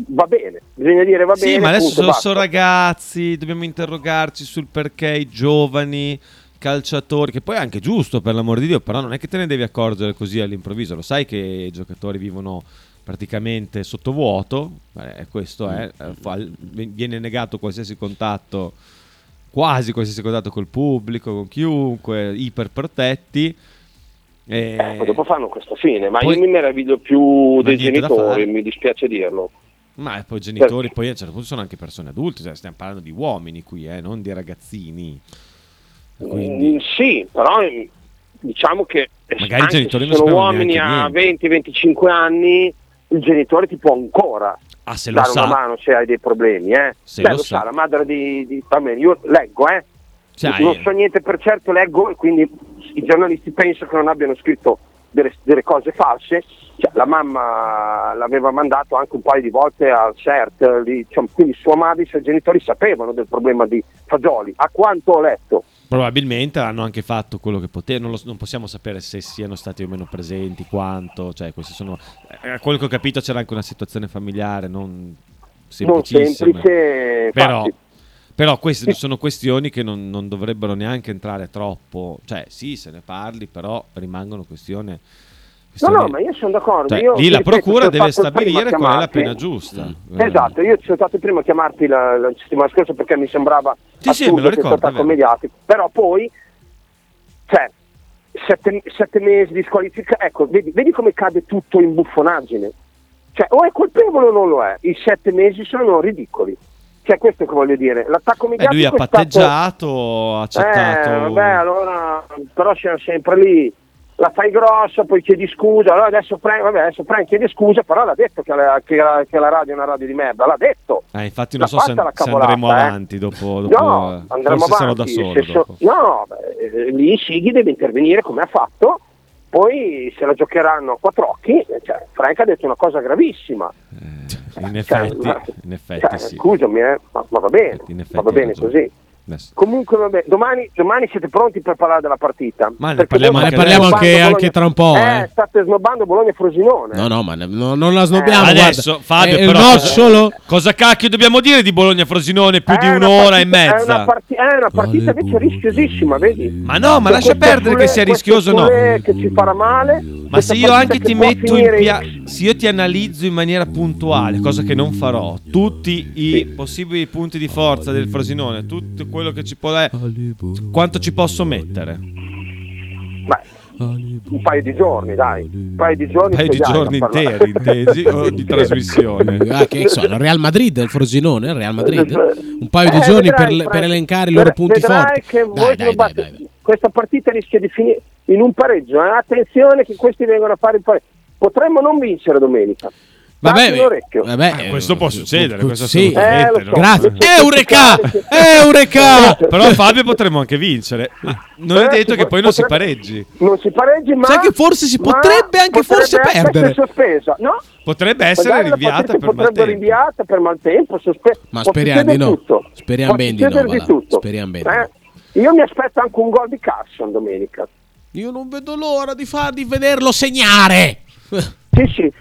Va bene bisogna dire va bene Sì, ma adesso punto, sono, sono ragazzi, dobbiamo interrogarci sul perché i giovani calciatori, che poi è anche giusto per l'amor di Dio, però non è che te ne devi accorgere così all'improvviso, lo sai che i giocatori vivono praticamente sottovuoto, eh, questo è, eh, fa- viene negato qualsiasi contatto, quasi qualsiasi contatto col pubblico, con chiunque, iperprotetti. Eh, poi dopo fanno questa fine ma Poi- io mi meraviglio più dei genitori mi dispiace dirlo Ma poi i genitori, poi a un certo punto sono anche persone adulte, cioè stiamo parlando di uomini qui, eh, non di ragazzini. Quindi, Mm, sì, però eh, diciamo che Magari sono uomini a niente. 20-25 anni, il genitore ti può ancora ah, se dare sa, una mano se hai dei problemi. Eh. Se Beh, lo lo sa. sa, la madre di, di almeno io leggo, eh. Cioè, non so niente per certo, leggo e quindi i giornalisti penso che non abbiano scritto delle, delle cose false. Cioè, la mamma l'aveva mandato anche un paio di volte al CERT, lì, diciamo, quindi sua madre e i suoi genitori sapevano del problema di Fagioli, a quanto ho letto. probabilmente hanno anche fatto quello che potevano, non, non possiamo sapere se siano stati o meno presenti, quanto, cioè questi sono, eh, a quello che ho capito c'era anche una situazione familiare non Non semplice, Però, infatti. Però queste sono questioni che non, non dovrebbero neanche entrare troppo, cioè sì, se ne parli, però rimangono questioni... No, questioni- no, ma io sono d'accordo. Cioè, io, lì la procura deve stabilire qual è la pena giusta. Esatto, io sono stato il primo a chiamarti la, la settimana scorsa perché mi sembrava Sì, sì, me lo ricordo, attacco mediatico. Però poi, cioè, sette, sette mesi di squalifica, ecco, vedi, vedi come cade tutto in buffonaggine. Cioè, o è colpevole o non lo è. I sette mesi sono ridicoli. Cioè, questo che voglio dire. L'attacco Eh, mediatico lui ha è stato- patteggiato, ha accettato... eh, vabbè, allora, però siamo sempre lì. La fai grossa, poi chiedi scusa. Allora adesso Frank, vabbè, adesso Frank chiede scusa, però l'ha detto che la, che la- che la radio è una radio di merda. L'ha detto. Eh, infatti L'ha non so se, se andremo eh. avanti dopo, dopo no, eh, andremo avanti. solo so- no, beh, eh, lì Sighi deve intervenire come ha fatto. Poi se la giocheranno a quattro occhi, eh, cioè, Frank ha detto una cosa gravissima. Eh, in Cioè, effetti, ma- in effetti cioè, sì. Scusami, eh, ma, ma va bene, In effetti ma va bene così. Adesso- Comunque, vabbè, domani, domani siete pronti per parlare della partita? Ma ne parliamo ne parliamo adesso. anche, anche tra un po'. Bologna- Eh. Eh, state snobbando Bologna-Frosinone. No, no, ma ne- no, non la snobbiamo. Adesso, guarda. Fabio, È il però, nocciolo. cosa, cosa cacchio dobbiamo dire di Bologna-Frosinone più di È una un'ora e partita- È mezza? una, parti- è una partita invece rischiosissima, vedi? Ma no, ma lascia perdere che sia rischioso o no. che ci farà male. Ma se io anche che ti metto in pia- se io ti analizzo in maniera puntuale, cosa che non farò, tutti i possibili punti di forza del Frosinone, tutto quello che ci può dare, quanto ci posso mettere? Beh, un paio di giorni, dai. Un paio di giorni, paio di giorni interi, intesi, o di trasmissione? Ah, che so, il Real Madrid, il Frosinone, il Real Madrid. Un paio di Eh, giorni vedrai, per, per elencare i loro punti forti. Che Dai, dai, dai. Questa partita rischia di finire in un pareggio. eh. Attenzione che questi vengono a fare il pareggio. Potremmo non vincere domenica. Vabbè, vabbè, Eh, questo può succedere, eh, questo sì. Eh, so. Grazie. Cose Eureka! Eureka! Però Fabio potremmo anche vincere. Non è Eh, detto che può- poi non si pareggi. Non si pareggi, ma... Sai che forse si potrebbe anche forse potrebbe perdere. essere sospesa, no? Potrebbe essere rinviata per potrebbe maltempo. rinviata per maltempo, sospe- Ma speriamo di no. Speriamo bene di no. Speriamo bene di Eh? Io mi aspetto anche un gol di Carson domenica. Io non vedo l'ora di, far, di vederlo segnare. Sì, sì,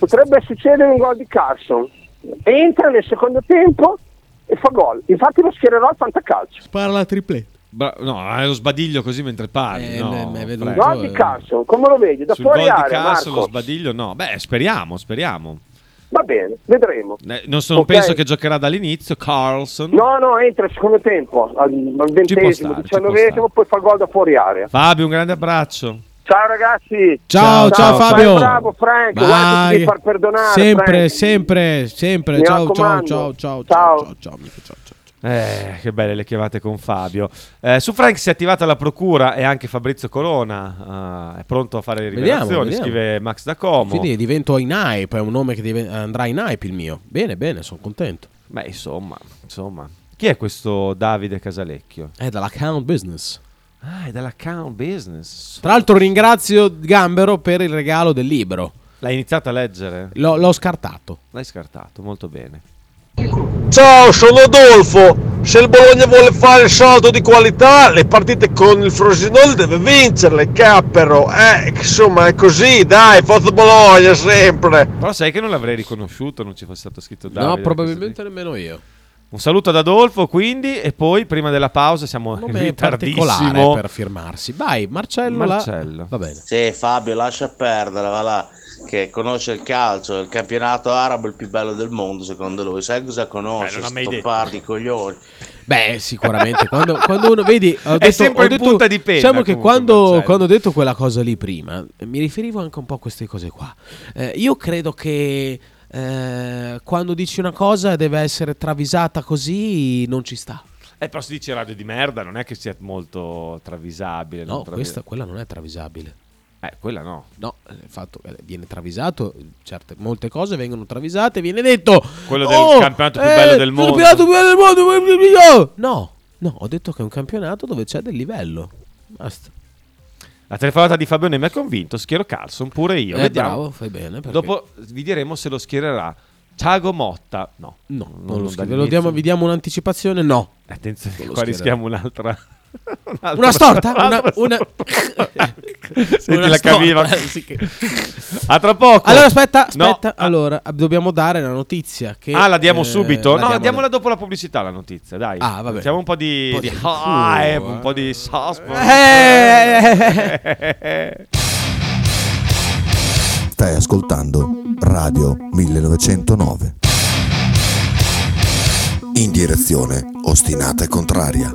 potrebbe succedere un gol di Carson. Entra nel secondo tempo e fa gol. Infatti lo schiererò al fantacalcio. Spara la tripletta. Bra- no, è lo sbadiglio così mentre parli. Eh, no, ne vedo Gol di Carson, come lo vedi? Da Sul gol fuori di area, Carson lo sbadiglio no. Beh, speriamo, speriamo. Va bene, vedremo. Eh, non, so- non Ok. penso che giocherà dall'inizio Carlson. No, no, entra al secondo tempo, al, al ventesimo, stare, diciannovesimo, poi fa gol da fuori area. Fabio, un grande abbraccio. Ciao ragazzi. Ciao, ciao, Fai Fabio. bravo Frank, ti devi far perdonare. Sempre, Frank. sempre, sempre. Mi Ciao, ciao, ciao, ciao, ciao, Ciao. ciao, ciao, amico, ciao, ciao. Eh, che belle le chiamate con Fabio. Eh, su Frank si è attivata la procura e anche Fabrizio Corona eh, è pronto a fare le Vediamo, rivelazioni. vediamo. Scrive Max da Como. Quindi divento in hype, è un nome che diven- andrà in hype il mio. Bene, bene, sono contento. Beh, insomma, insomma. Chi è questo Davide Casalecchio? È dall'account business. Ah, è dall'account business. Tra l'altro ringrazio Gambero per il regalo del libro. L'hai iniziato a leggere? L'ho, l'ho scartato. L'hai scartato, molto bene. Ciao, sono Adolfo. Se il Bologna vuole fare il salto di qualità, le partite con il Frosinone deve vincerle, cappero. Eh, insomma, è così, dai, forza Bologna sempre. Però sai che non l'avrei riconosciuto, non ci fosse stato scritto Davide. no, probabilmente nemmeno io. Un saluto ad Adolfo, quindi, e poi prima della pausa siamo in ritardissimo. per firmarsi. Vai, Marcello. Marcello. Va bene. Sì, Fabio, lascia perdere, va là, che conosce il calcio, il campionato arabo è il più bello del mondo, secondo lui. Sai cosa conosce? Eh, non ha mai Sto detto. par di coglioni. Beh, sicuramente. quando, quando uno vedi. Ho detto, sempre ho in detto- punta di penna, Diciamo che quando, quando ho detto quella cosa lì prima, mi riferivo anche un po' a queste cose qua. Eh, io credo che eh, quando dici una cosa deve essere travisata così, non ci sta. Eh, però si dice radio di merda, non è che sia molto travisabile. No, non travi- questa, quella non è travisabile. Eh, quella no. No, eh, il fatto eh, viene travisato, certe, molte cose vengono travisate, viene detto Quello del "Oh, campionato più eh, bello del il mondo." campionato più bello del mondo. bla, bla, bla, bla". No, no, ho detto che è un campionato dove c'è del livello. Basta. La telefonata di Fabio mi ha convinto, schiero Carlson, pure io. Eh, Vediamo. bravo, fai bene. perché- Dopo vi diremo se lo schiererà Thiago Motta. No, No, non non lo. Lo diamo, vi diamo un'anticipazione? No. Attenzione, qua schiererà. rischiamo un'altra. Un'altra- Una storta? Una, una... Senti una la storta, caviva. eh, sì che- A tra poco. Allora aspetta, No, aspetta. ah. Allora, dobbiamo dare la notizia. Che, Ah, la diamo eh, subito? la no, diamo- diamola dopo la pubblicità la notizia, dai. Ah, vabbè. Mettiamo un po' di, Un po' di di- hype, Uh, un po' di suspense. Eh. Stai ascoltando Radio 1909. In direzione ostinata e contraria.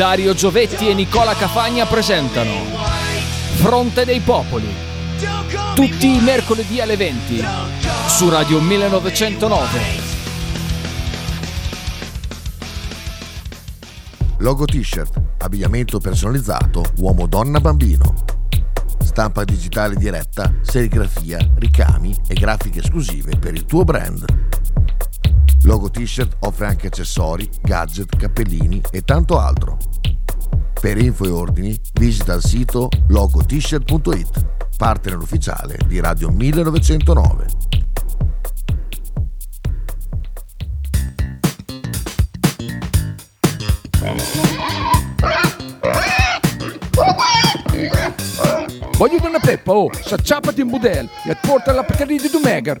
Dario Giovetti e Nicola Cafagna presentano Fronte dei Popoli. Tutti i mercoledì alle 20 su Radio 1909. Logo t-shirt, abbigliamento personalizzato uomo donna bambino. Stampa digitale diretta, serigrafia, ricami e grafiche esclusive per il tuo brand. Logo t-shirt offre anche accessori, gadget, cappellini e tanto altro. Per info e ordini visita il sito logotshirt.it, partner ufficiale di Radio 1909. Voglio una peppa, oh, s'acciappati in budel e porta la Pcaridi di Dumegar.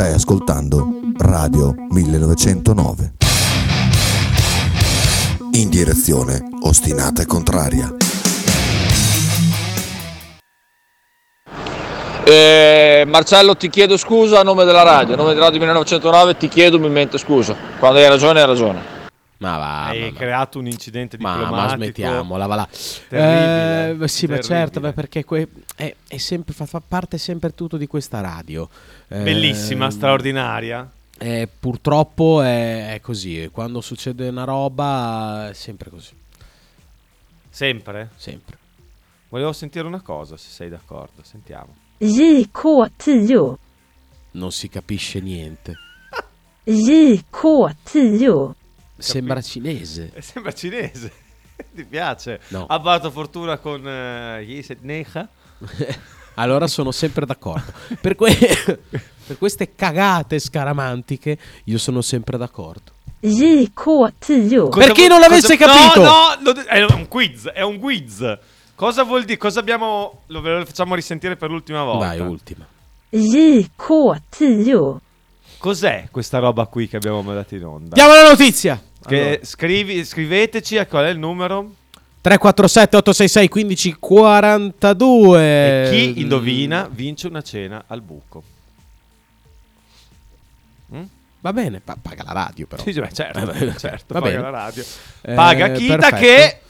Stai ascoltando Radio 1909. In direzione ostinata e contraria. Eh, Marcello ti chiedo scusa a nome della radio, a nome della radio 1909 ti chiedo umilmente scusa. Quando hai ragione hai ragione. Ma va. Hai creato un incidente Ma, diplomatico. ma smettiamola, va là. Terribile, Eh, sì, ma terribile. certo, beh, perché que- è, è sempre, fa, fa parte sempre tutto di questa radio. Eh, Bellissima, straordinaria. eh, purtroppo è, è così. Quando succede una roba è sempre così. Sempre? Sempre. Volevo sentire una cosa, se sei d'accordo. Sentiamo. JK10. Non si capisce niente. JK10. Sembra cinese. Eh, Sembra cinese. Ti piace? No. Ha fatto fortuna con uh, Yeset Necha. Allora sono sempre d'accordo. Per, que- per queste cagate scaramantiche io sono sempre d'accordo. JK10. Per chi non l'avesse capito. No, no, è un quiz, è un quiz. Cosa vuol dire? Cosa abbiamo... Lo, lo facciamo risentire per l'ultima volta. Vai, ultima. JK10. Cos'è questa roba qui che abbiamo mandato in onda? Diamo la notizia. Allora. scrivi, scriveteci a qual è il numero 347 866 1542. e chi indovina vince una cena al buco. Mm? Va bene, pa- paga la radio però. Sì, beh, certo, certo, paga bene. la radio. Eh, Paga Kita perfetto. che-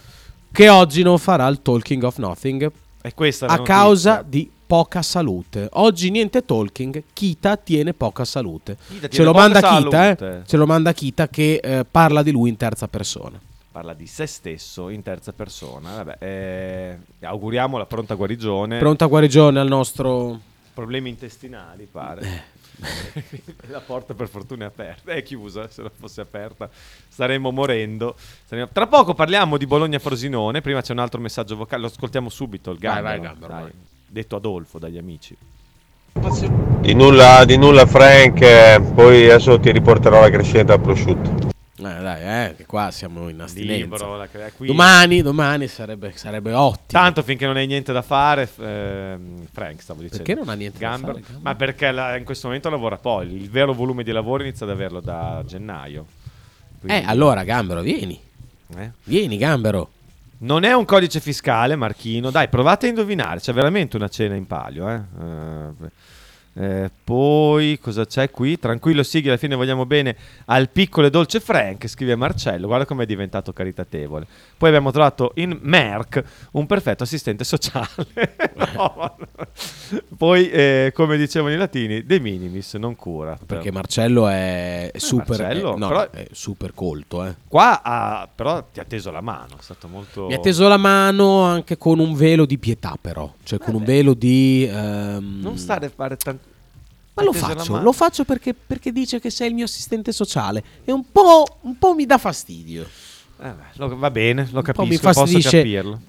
che oggi non farà il Talking of Nothing E questa a notizia. causa di poca salute. Oggi niente talking, Kita tiene poca salute. Kita Ce lo poca manda Kita, eh. Ce lo manda Kita che eh, parla di lui in terza persona. Parla di se stesso in terza persona. Vabbè, eh, auguriamo la pronta guarigione. Pronta guarigione al nostro Problemi intestinali, pare. la porta per fortuna è aperta. È chiusa, se non fosse aperta staremmo morendo. Saremmo- Tra poco parliamo di Bologna-Frosinone. Prima c'è un altro messaggio vocale, lo ascoltiamo subito. Il Vai, Gambero, vai, Gambero, dai. vai. Detto Adolfo dagli amici. Di nulla, di nulla Frank, eh, poi adesso ti riporterò la crescenta al prosciutto. Eh, dai, eh, che qua siamo in astinenza. Libro, la crea- qui- Domani, domani sarebbe, sarebbe ottimo. Tanto finché non hai niente da fare, ehm, Frank stavo dicendo. Perché non ha niente da Gambero- fare, Gambero? Ma perché la- in questo momento lavora poi. Il vero volume di lavoro inizia ad averlo da gennaio. Eh, allora Gambero, vieni. Eh? Vieni, Gambero. Non è un codice fiscale, Marchino. Dai, provate a indovinare. C'è veramente una cena in palio. Eh? Eh, eh, poi cosa c'è qui? Tranquillo Sighi, alla fine vogliamo bene al piccolo e dolce Frank, scrive Marcello. Guarda com'è diventato caritatevole. Poi abbiamo trovato in Merck un perfetto assistente sociale. No. Poi, eh, come dicevano i latini, de minimis, non cura. Perché Marcello è super, Marcello, eh, no, però- è super colto. Eh. Qua ha- però ti ha teso la mano, è stato molto... Mi ha teso la mano anche con un velo di pietà, però. Cioè, con un velo di. ehm, Non stare a fare tanto... Ma lo faccio, lo faccio perché, perché dice che sei il mio assistente sociale. E un po', un po' mi dà fastidio. Eh lo- va bene, lo po' mi capisco, posso fastidisce. capirlo.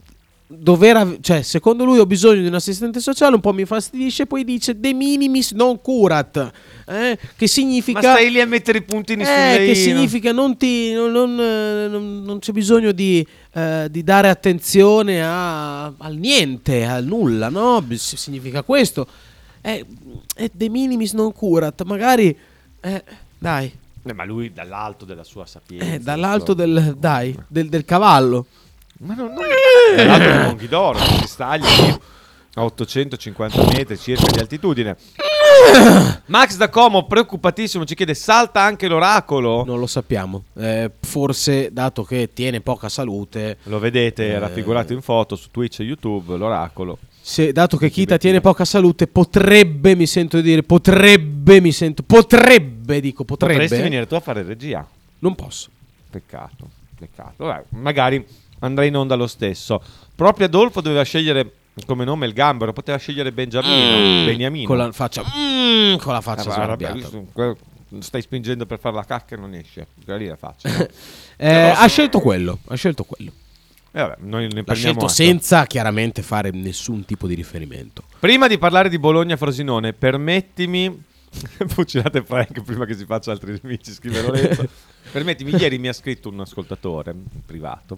Dover av- cioè, secondo lui ho bisogno di un assistente sociale, un po' mi fastidisce, poi dice de minimis non curat. eh, che significa. Ma stai lì a mettere i puntini sulle Eh, che significa non, ti, non, non, non- c'è bisogno di, eh, di dare attenzione a- al niente, al nulla, no? Significa questo. Eh, eh, de minimis non curat, magari... eh, dai, Eh, ma lui dall'alto della sua sapienza. eh, dall'alto del, dai, del, del cavallo. Ma non, non... Dall'alto del Monghidoro, si staglia a 850 metri circa di altitudine. Max da Como, preoccupatissimo, ci chiede: salta anche l'oracolo? Non lo sappiamo. Eh, forse, dato che tiene poca salute... Lo vedete Eh. raffigurato in foto su Twitch e YouTube, l'oracolo. Se, dato che Kita tiene poca salute, potrebbe, mi sento di dire, potrebbe, mi sento, potrebbe, dico, potrebbe. Potresti venire tu a fare regia. Non posso. Peccato, peccato. Vabbè, magari andrei in onda lo stesso. Proprio Adolfo doveva scegliere come nome il gambero, poteva scegliere Benjamino, Beniamino. Con la faccia, mm, con la faccia Eh, sbarbiata. lui- que- Stai spingendo per fare la cacca e non esce. Quella lì la faccia. Eh, ha scelto quello, ha scelto quello. E vabbè, L'ha scelto atto. senza chiaramente fare nessun tipo di riferimento. Prima di parlare di Bologna-Frosinone, permettimi. Fucilate Frank prima che si faccia altri nemici, scrive Lorenzo. permettimi, ieri mi ha scritto un ascoltatore privato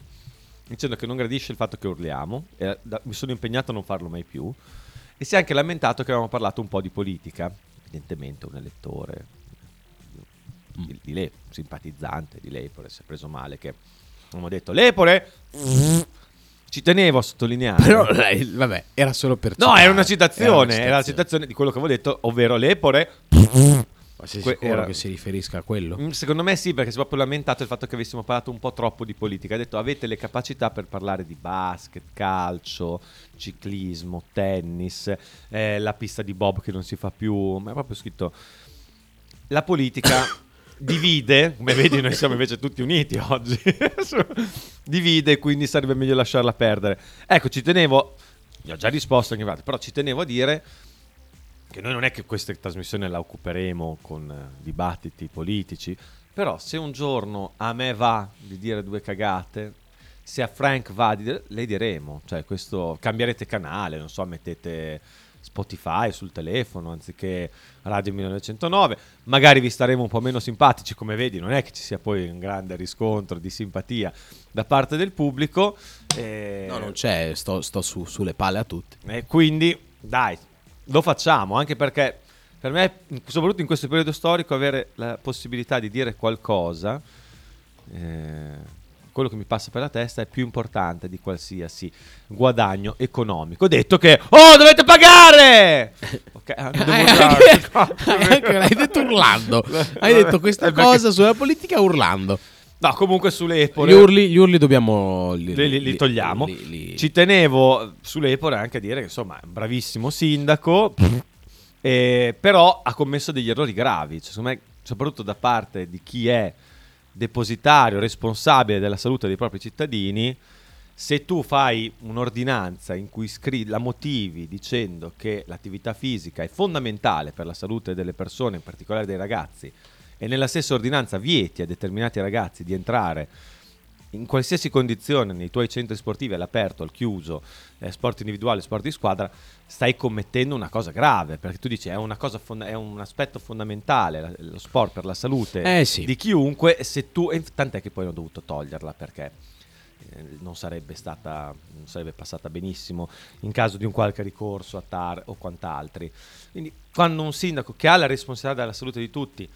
dicendo che non gradisce il fatto che urliamo. e da- mi sono impegnato a non farlo mai più. E si è anche lamentato che avevamo parlato un po' di politica. Evidentemente, un elettore di, di lei, simpatizzante di Lepore, si è preso male. Che abbiamo detto Lepore. Ci tenevo a sottolineare. Però, lei, vabbè, era solo per No, citare. era una citazione, Era era, una la citazione di quello che avevo detto, ovvero l'Epore. Ma sei sicuro era- che si riferisca a quello? Mm, Secondo me sì, perché si è proprio lamentato il fatto che avessimo parlato un po' troppo di politica. Ha detto avete le capacità per parlare di basket, calcio, ciclismo, tennis, eh, la pista di Bob che non si fa più. Ma è proprio scritto la politica divide, come vedi noi siamo invece tutti uniti oggi, divide quindi sarebbe meglio lasciarla perdere. Ecco, ci tenevo, gli ho già risposto anche però ci tenevo a dire che noi non è che questa trasmissione la occuperemo con eh, dibattiti politici, però se un giorno a me va di dire due cagate, se a Frank va di dire, le diremo, cioè questo cambierete canale, non so, mettete Spotify sul telefono anziché Radio 1909, magari vi staremo un po' meno simpatici, come vedi, non è che ci sia poi un grande riscontro di simpatia da parte del pubblico. eh, No, non c'è, sto, sto su- sulle palle a tutti. e quindi, dai, lo facciamo, anche perché per me, soprattutto in questo periodo storico, avere la possibilità di dire qualcosa, eh, quello che mi passa per la testa è più importante di qualsiasi guadagno economico. Detto che, oh, dovete pagare! Ok, urlare. Anche l'hai detto urlando. Hai detto questa Eh, cosa sulla politica urlando. No, comunque sull'Epore... Gli urli, gli urli dobbiamo. Li, li, li- li togliamo. li- li- Ci tenevo sull'Epore anche a dire che insomma è un bravissimo sindaco, eh, però ha commesso degli errori gravi, cioè, secondo me, soprattutto da parte di chi è depositario, responsabile della salute dei propri cittadini. Se tu fai un'ordinanza in cui scrivi, la motivi dicendo che l'attività fisica è fondamentale per la salute delle persone, in particolare dei ragazzi, e nella stessa ordinanza vieti a determinati ragazzi di entrare in qualsiasi condizione nei tuoi centri sportivi all'aperto, al chiuso, eh, sport individuale, sport di squadra, stai commettendo una cosa grave, perché tu dici è, una cosa fonda- è un aspetto fondamentale la- lo sport per la salute Eh, sì. di chiunque, se tu, e tant'è che poi hanno dovuto toglierla perché eh, non sarebbe stata non sarebbe passata benissimo in caso di un qualche ricorso a TAR o quant'altri. Quindi quando un sindaco che ha la responsabilità della salute di tutti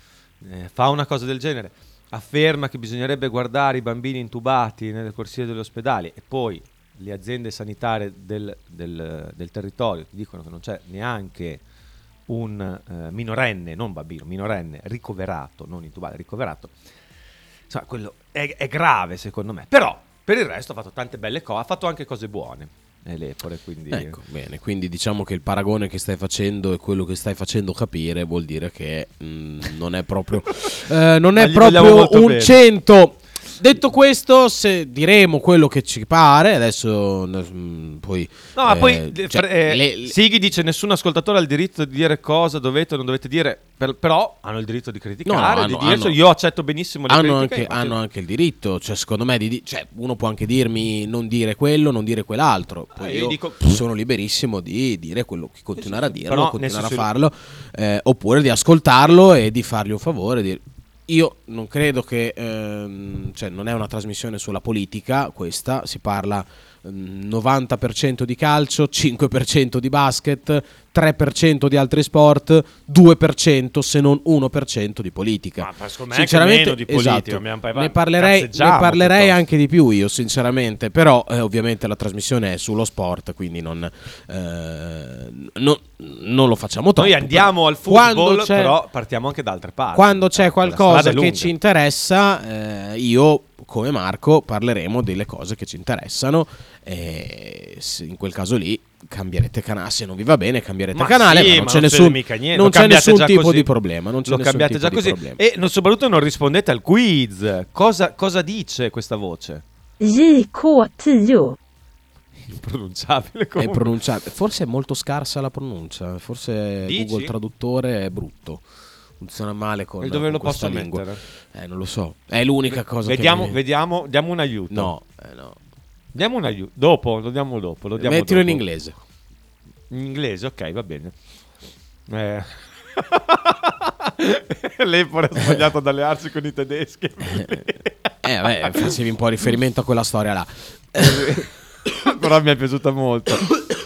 eh, fa una cosa del genere, afferma che bisognerebbe guardare i bambini intubati nelle corsie degli ospedali e poi le aziende sanitarie del, del- del territorio ti dicono che non c'è neanche un eh, minorenne, non bambino, minorenne ricoverato, non intubato, ricoverato, insomma, quello è, è grave secondo me. Però per il resto ha fatto tante belle cose, ha fatto anche cose buone. Eh, L'Epore, quindi Ecco, bene, quindi diciamo che il paragone che stai facendo e quello che stai facendo capire vuol dire che mm, non è proprio eh, non è proprio un bene. 100. Detto questo, se diremo quello che ci pare, adesso mm, poi No, eh, poi cioè, fre- eh, le- le- Sighi dice nessun ascoltatore ha il diritto di dire cosa dovete o non dovete dire, per- però hanno il diritto di criticare, No, no, di hanno- hanno- Io accetto benissimo le hanno critiche. anche, hanno anche il diritto, cioè secondo me di cioè, uno può anche dirmi non dire quello, non dire quell'altro, poi Ah, io io dico- sono liberissimo di dire quello che continuare a dirlo, Però, continuare a farlo, eh, oppure di ascoltarlo e di fargli un favore. di- Io non credo che, ehm, cioè non è una trasmissione sulla politica, questa si parla 90% di calcio, 5% di basket, 3% di altri sport, 2% se non 1% di politica. Ma meno di politica, esatto. ne parlerei, ne parlerei anche di più io sinceramente, però eh, ovviamente la trasmissione è sullo sport, quindi non, eh, non- non lo facciamo troppo. Noi andiamo al football, però partiamo anche da altre parti. quando c'è qualcosa che ci interessa, eh, io come Marco parleremo delle cose che ci interessano e in quel caso lì cambierete canale, se non vi va bene cambierete Ma canale, sì, ma non ma c'è non nessun, mica niente, non c'è cambiate nessun già tipo così. di problema, non c'è Lo nessun cambiate tipo già di così. problema. E non- soprattutto non rispondete al quiz. Cosa, cosa dice questa voce? JK10. Impronunciabile È comunque. pronunciabile. Forse è molto scarsa la pronuncia, forse Dici? Google Traduttore è brutto. Funziona male con, E dove con lo posso lingua. mettere? Eh, non lo so. È l'unica cosa Vediamo, che mi- vediamo, diamo un aiuto. No, eh, no. Diamo un aiuto. Dopo, lo diamo dopo. Lo diamo Mettilo in dopo. inglese. In inglese, ok, va bene. Eh. L'Empore ha sbagliato ad allearsi con i tedeschi. Eh, vabbè, facevi un po' riferimento a quella storia là. Però mi è piaciuta molto.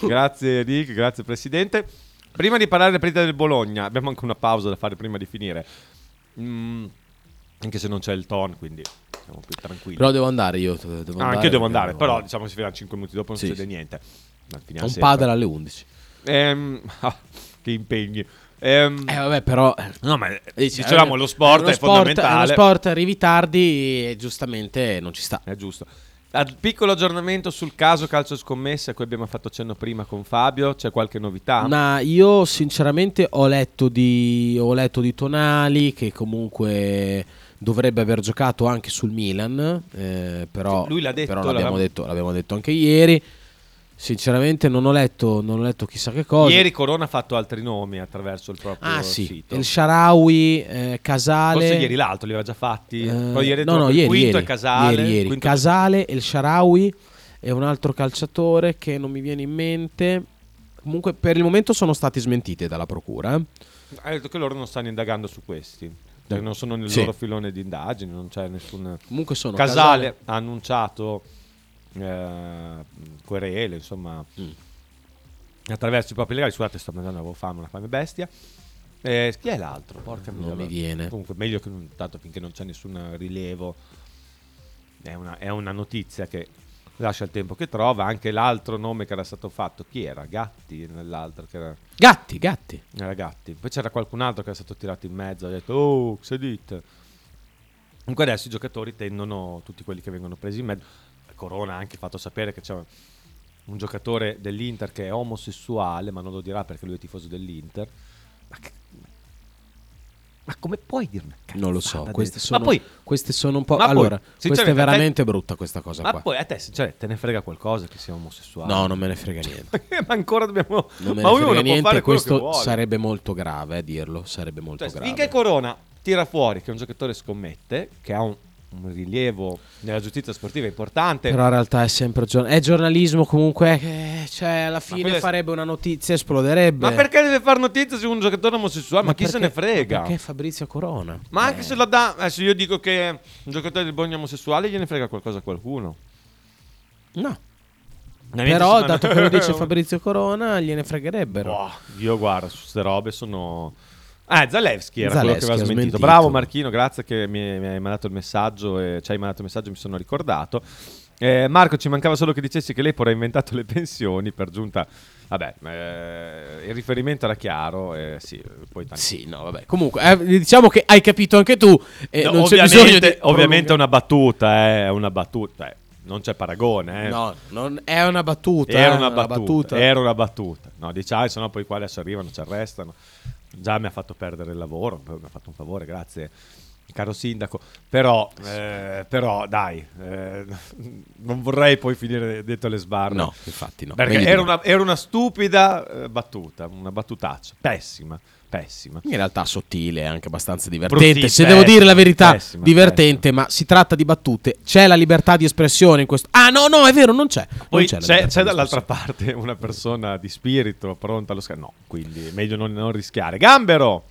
Grazie Rick, grazie Presidente. Prima di parlare della partita del Bologna, abbiamo anche una pausa da fare prima di finire. Mm, anche se non c'è il ton, quindi siamo più tranquilli. Però devo andare io. Devo Ah, andare anche io devo andare, però diciamo che si finirà 5 minuti dopo, non Sì, succede sì. niente. Un sempre. padre alle 11. Ehm, ah, che impegni. Ehm, Eh vabbè però No, ma dici, dicevamo eh, lo sport uno è sport- fondamentale. Lo sport arrivi tardi e giustamente non ci sta. È giusto. Piccolo aggiornamento sul caso calcio scommesse a cui abbiamo fatto cenno prima con Fabio, c'è qualche novità? Ma io sinceramente ho letto di, ho letto di Tonali che comunque dovrebbe aver giocato anche sul Milan, eh, però, lui l'ha detto, però l'abbiamo, l'avevamo- detto, l'abbiamo detto anche ieri. Sinceramente non ho letto, non ho letto chissà che cosa. Ieri Corona ha fatto altri nomi attraverso il proprio ah sì, sito. il Sharawi, eh, Casale. Forse ieri l'altro li aveva già fatti. Poi ieri no, no, il ieri, quinto ieri, è Casale. ieri, ieri. Casale, il Sharawi e un altro calciatore che non mi viene in mente. Comunque, per il momento sono stati smentiti dalla procura. eh. Ha detto che loro non stanno indagando su questi. Cioè, non sono nel Sì. loro filone di indagini, non c'è nessun. Comunque sono Casale, Casale- ha annunciato eh, querele, insomma, Mm. attraverso i propri legali. Scusate, sto mangiando, avevo fame, una fame bestia. Eh, chi è l'altro? Porca Non miseria. mi viene. Comunque, meglio che non, tanto finché non c'è nessun rilievo. È una, è una notizia che lascia il tempo che trova. Anche l'altro nome che era stato fatto, chi era? Gatti nell'altro che era. Gatti, Gatti. Era Gatti. Poi c'era qualcun altro che è stato tirato in mezzo. Ha detto, oh, che dite? Comunque adesso i giocatori tendono, tutti quelli che vengono presi in mezzo. Corona ha anche fatto sapere che c'è un giocatore dell'Inter che è omosessuale, ma non lo dirà perché lui è tifoso dell'Inter. Ma, che- ma come puoi dire una cazzata Non lo so, queste Ma sono, poi- queste sono un po'. ma poi, allora, questa è sinceramente, a te- veramente brutta questa cosa Ma qua. poi a te, cioè, te ne frega qualcosa che sia omosessuale? No, non me ne frega niente. ma ancora dobbiamo... Non me ma ne ognuno frega niente. Questo sarebbe molto grave, eh, dirlo. Sarebbe molto Cioè, grave. finché Corona tira fuori che un giocatore scommette, che ha un, un rilievo nella giustizia sportiva importante, Però in realtà è sempre gior- è giornalismo comunque. eh, cioè, alla fine farebbe una notizia, esploderebbe. ma perché deve fare notizia su un giocatore omosessuale? Ma, chi se perché- ne frega? ma Perché Fabrizio Corona? Ma anche se lo dà, adesso io dico che un giocatore del Bologna omosessuale gliene frega qualcosa a qualcuno. No. Però, se- dato che lo dice Fabrizio Corona, gliene fregherebbero. Boh, io guarda, su queste robe sono Ah, Zalewski era Zalewski quello che aveva smentito. Bravo Marchino, grazie che mi, mi hai mandato il messaggio e ci hai mandato il messaggio, mi sono ricordato. Eh, Marco, ci mancava solo che dicessi che lei poi ha inventato le pensioni, per giunta... Vabbè, eh, il riferimento era chiaro, eh, sì, poi tanti- Sì, no, vabbè. Comunque, eh, diciamo che hai capito anche tu. E No, non c'è ovviamente, bisogno di. ovviamente è una battuta, eh, è una battuta, eh, non c'è paragone. Eh. No, non è una battuta. Era eh, una battuta, era una battuta. No, dice, ah, sennò poi qua adesso arrivano, ci arrestano. Già mi ha fatto perdere il lavoro, mi ha fatto un favore, grazie, caro sindaco. Però, eh, però dai, eh, non vorrei poi finire dentro le sbarre. No, infatti no. Perché era una, era una stupida eh, battuta, una battutaccia, pessima, pessima. In realtà sottile, anche abbastanza divertente. Brutti, Se devo dire la verità, pessima, divertente, ma si tratta di battute. C'è la libertà di espressione in questo. Ah, no, no, è vero, non c'è. Non Poi c'è, c'è, c'è dall'altra parte una persona di spirito pronta allo scambio. No, quindi meglio non, non rischiare. Gambero!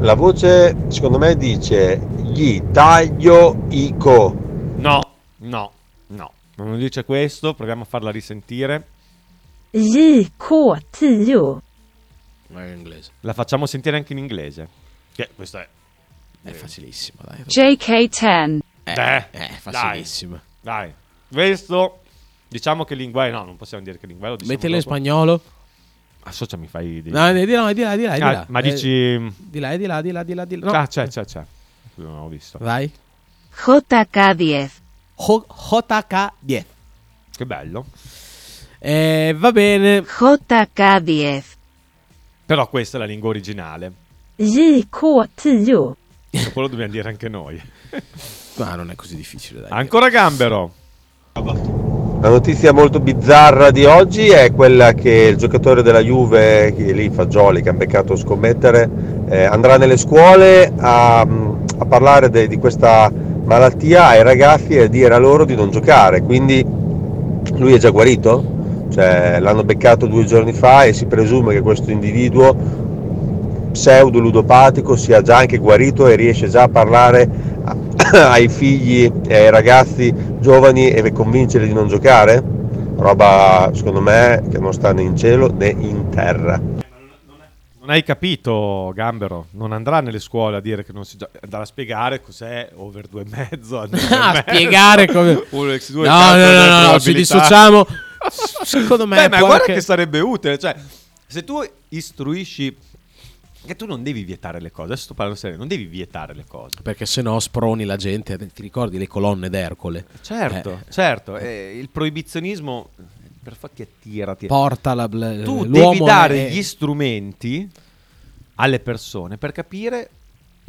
La voce, secondo me, dice gli taglio i co. No, no, no. Non dice questo, proviamo a farla risentire. JK10. La facciamo sentire anche in inglese. Che questo è... È facilissimo, dai. JK10. Eh, è facilissimo. Dai, dai. Questo, diciamo che linguaggio... No, non possiamo dire che linguaggio. lo diciamo Mettila in spagnolo. Associa, mi fai... di- No, di di là, di là, di là. Di Ah, là. ma Eh, dici... Di là, di là, di là, di là. Di là. No. Ah, c'è, c'è, c'è. Non ho visto. Vai. JK10. Ho- JK10. Che bello. Eh, va bene. JK10. Però questa è la lingua originale. JK10. E quello dobbiamo dire anche noi. Ma non è così difficile, dai. Ancora Gambero. La notizia molto bizzarra di oggi è quella che il giocatore della Juve, che lì Fagioli, che ha beccato scommettere, eh, andrà nelle scuole a, a parlare de- di questa malattia ai ragazzi e dire a loro di non giocare. Quindi lui è già guarito? Cioè, l'hanno beccato due giorni fa e si presume che questo individuo pseudo ludopatico sia già anche guarito e riesce già a parlare a- ai figli e ai ragazzi giovani e convincerli di non giocare? Roba secondo me che non sta né in cielo né in terra. Non hai capito, Gambero. Non andrà nelle scuole a dire che non si gioca. Andrà a spiegare cos'è over 2,5. Ah, spiegare come. 1x2. No, no, no, no, ci dissociamo. Secondo me. Beh, ma guarda che sarebbe utile. Cioè, se tu istruisci. Che tu non devi vietare le cose. Adesso sto parlando serio. Non devi vietare le cose. Perché se no sproni la gente. Ti ricordi le colonne d'Ercole? Certo, Eh, certo. eh, il proibizionismo. Per fa che attirati. Porta la, la- tu devi dare è- gli strumenti alle persone per capire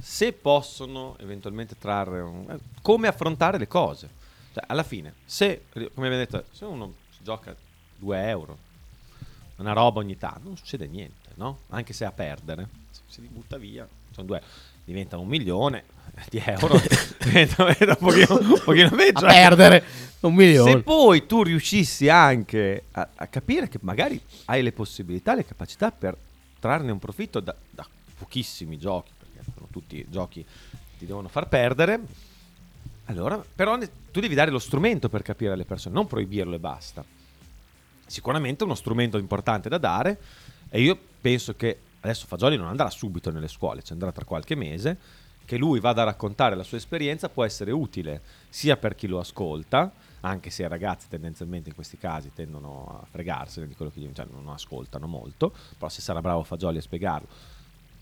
se possono eventualmente trarre un- eh, come affrontare le cose. Cioè, alla fine, se, come abbiamo detto, se uno gioca 2 euro, una roba ogni tanto, non succede niente, no? Anche se a perdere, se si li butta via, sono 2 diventa un milione di euro, diventa, un pochino, un pochino peggio. A perdere un milione. Se poi tu riuscissi anche a, a capire che magari hai le possibilità, le capacità per trarne un profitto da, da pochissimi giochi, perché sono tutti giochi che ti devono far perdere, allora però ne- tu devi dare lo strumento per capire alle persone, non proibirlo e basta. Sicuramente uno strumento importante da dare e io penso che adesso Fagioli non andrà subito nelle scuole, ci andrà tra qualche mese, che lui vada a raccontare la sua esperienza può essere utile sia per chi lo ascolta, anche se i ragazzi tendenzialmente in questi casi tendono a fregarsene di quello che gli- cioè non ascoltano molto, però se sarà bravo Fagioli a spiegarlo,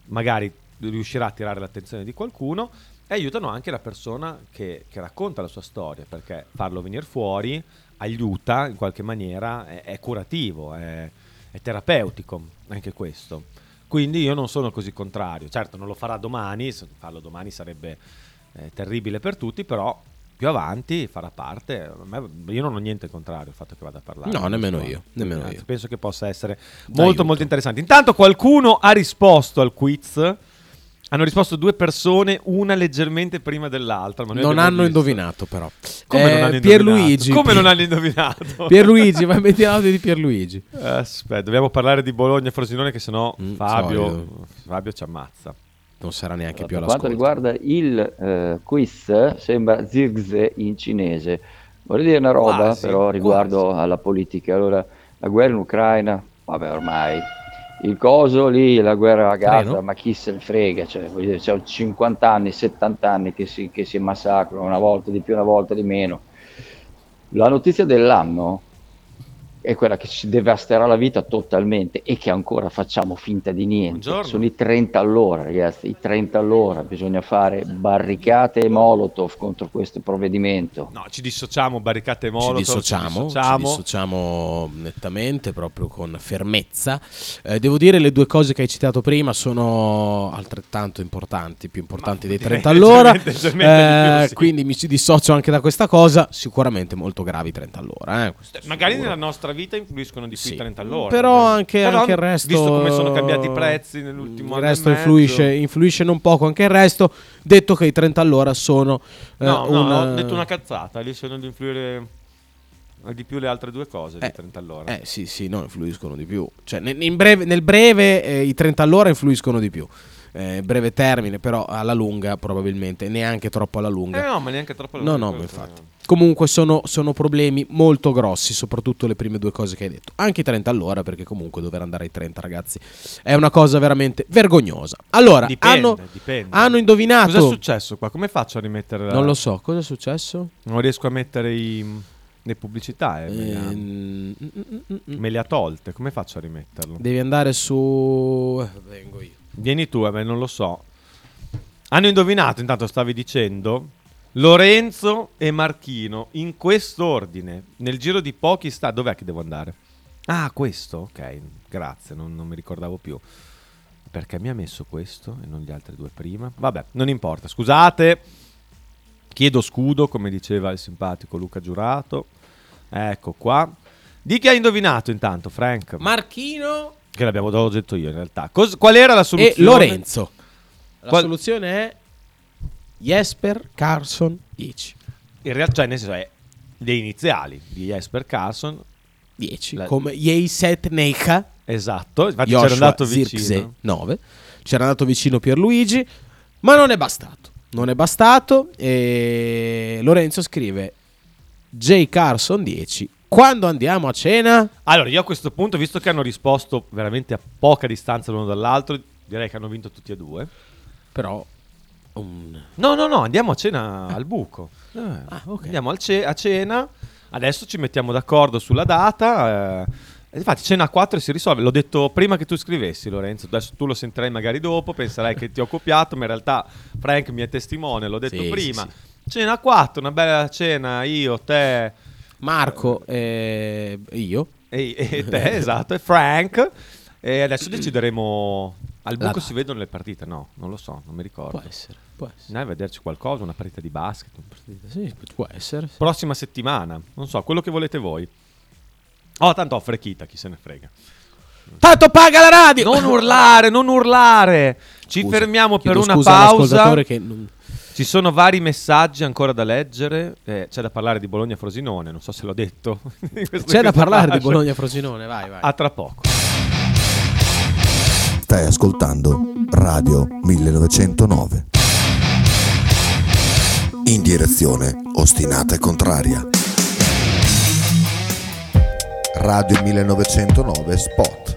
magari riuscirà a attirare l'attenzione di qualcuno e aiutano anche la persona che, che racconta la sua storia, perché farlo venire fuori aiuta in qualche maniera, è, è curativo, è, è terapeutico anche questo. Quindi io non sono così contrario. Certo, non lo farà domani, se farlo domani sarebbe eh, terribile per tutti, però più avanti farà parte. Io non ho niente contrario al fatto che vada a parlare. No, nemmeno io, nemmeno anzi, io. Penso che possa essere D'aiuto. molto molto interessante. Intanto qualcuno ha risposto al quiz. Hanno risposto due persone, una leggermente prima dell'altra. Ma noi Non hanno visto. indovinato, però. Come Eh, non hanno Pierluigi. indovinato? Come non hanno indovinato? Pierluigi, vai metti l'audio di Pierluigi. Aspetta, dobbiamo parlare di Bologna e Frosinone che sennò Fabio, Mm, solito. Fabio ci ammazza. Non sarà neanche Per quanto riguarda il eh, quiz, sembra Zirgze in cinese. Vorrei dire una roba Quasi, però riguardo alla politica. Allora, la guerra in Ucraina, vabbè ormai, il coso lì, la guerra a Gaza, Treno? ma chi se ne frega, cioè, dire, c'è 50 anni, 70 anni che si, che si massacrano, una volta di più, una volta di meno. La notizia dell'anno è quella che ci devasterà la vita totalmente e che ancora facciamo finta di niente. Buongiorno. Sono i 30 all'ora, ragazzi, i 30 all'ora. Bisogna fare barricate e molotov contro questo provvedimento. No, ci dissociamo, barricate e molotov. ci dissociamo, ci dissociamo. dissociamo nettamente, proprio con fermezza. Eh, devo dire, le due cose che hai citato prima sono altrettanto importanti, più importanti dei direi 30 all'ora. più, sì. Quindi mi ci dissocio anche da questa cosa. Sicuramente molto gravi 30 all'ora. eh, Magari sicuro. nella nostra vita influiscono di più Sì. i 30 all'ora. Però anche, Però, anche il resto. Visto come sono cambiati i prezzi nell'ultimo Il anno e resto influisce, influisce non poco anche il resto. Detto che i 30 all'ora sono. eh, No, no, una- ho detto una cazzata. Rischiano di influire di più le altre due cose di 30 all'ora. Eh sì, sì, no, influiscono di più. Cioè, ne- in breve- nel breve eh, i 30 all'ora influiscono di più. Eh, breve termine, però alla lunga probabilmente, neanche troppo alla lunga. Eh no, ma neanche troppo No, lunga, no, questo- infatti. Comunque sono, sono problemi molto grossi, soprattutto le prime due cose che hai detto. Anche i 30 all'ora, perché comunque dover andare ai 30, ragazzi, è una cosa veramente vergognosa. Allora, Dipende, hanno, dipende. hanno indovinato... Cosa è successo qua? Come faccio a rimettere la... Non lo so, cosa è successo? Non riesco a mettere i... le pubblicità. eh, me, le ha... Ehm, me le ha tolte. Come faccio a rimetterlo? Devi andare su... Vengo io. Vieni tu, beh, non lo so. Hanno indovinato, intanto stavi dicendo, Lorenzo e Marchino, in quest'ordine, nel giro di pochi sta... Dov'è che devo andare? Ah, questo? Ok, grazie, non, non mi ricordavo più. Perché mi ha messo questo e non gli altri due prima? Vabbè, non importa, scusate. Chiedo scudo, come diceva il simpatico Luca Giurato. Ecco qua. Di chi ha indovinato intanto, Frank? Marchino Che l'abbiamo già detto io in realtà. Cos- qual era la soluzione? e Lorenzo. La Qual- soluzione è Jesper Carson 10. In realtà, cioè, nel senso, è le iniziali di Jesper Carson. 10. La- Come Jeiset Neika. Esatto, infatti Joshua c'era andato vicino. 9. C'era andato vicino Pierluigi, ma non è bastato. Non è bastato e Lorenzo scrive J. Carson 10. Quando andiamo a cena? Allora, io a questo punto, visto che hanno risposto veramente a poca distanza l'uno dall'altro, direi che hanno vinto tutti e due. Però un- No, no, no, andiamo a cena al buco. Eh, Ah, ok. Andiamo ce- a cena. Adesso ci mettiamo d'accordo sulla data. eh, infatti, cena a 4 si risolve. L'ho detto prima che tu scrivessi, Lorenzo. Adesso tu lo sentirai magari dopo. Penserai che ti ho copiato, ma in realtà Frank mi è testimone. L'ho detto Sì, prima. sì, Cena a 4, una bella cena. Io, te Marco e io. e, e te, esatto, e Frank. E adesso decideremo. Al buco si vedono le partite? No, non lo so, non mi ricordo. Può essere, può essere. Dai, a vederci qualcosa, una partita di basket. partita- Sì, può essere. Prossima settimana, non so, quello che volete voi. Oh, tanto offre Kita, chi se ne frega. Tanto paga la radio! Non urlare, non urlare. Ci Scusa, fermiamo per una scusa pausa. che non- Ci sono vari messaggi ancora da leggere. Eh, c'è da parlare di Bologna-Frosinone, non so se l'ho detto. C'è da parlare di fascia. Bologna-Frosinone, vai, vai. A tra poco. Stai ascoltando Radio 1909. In direzione ostinata e contraria. Radio 1909 Spot.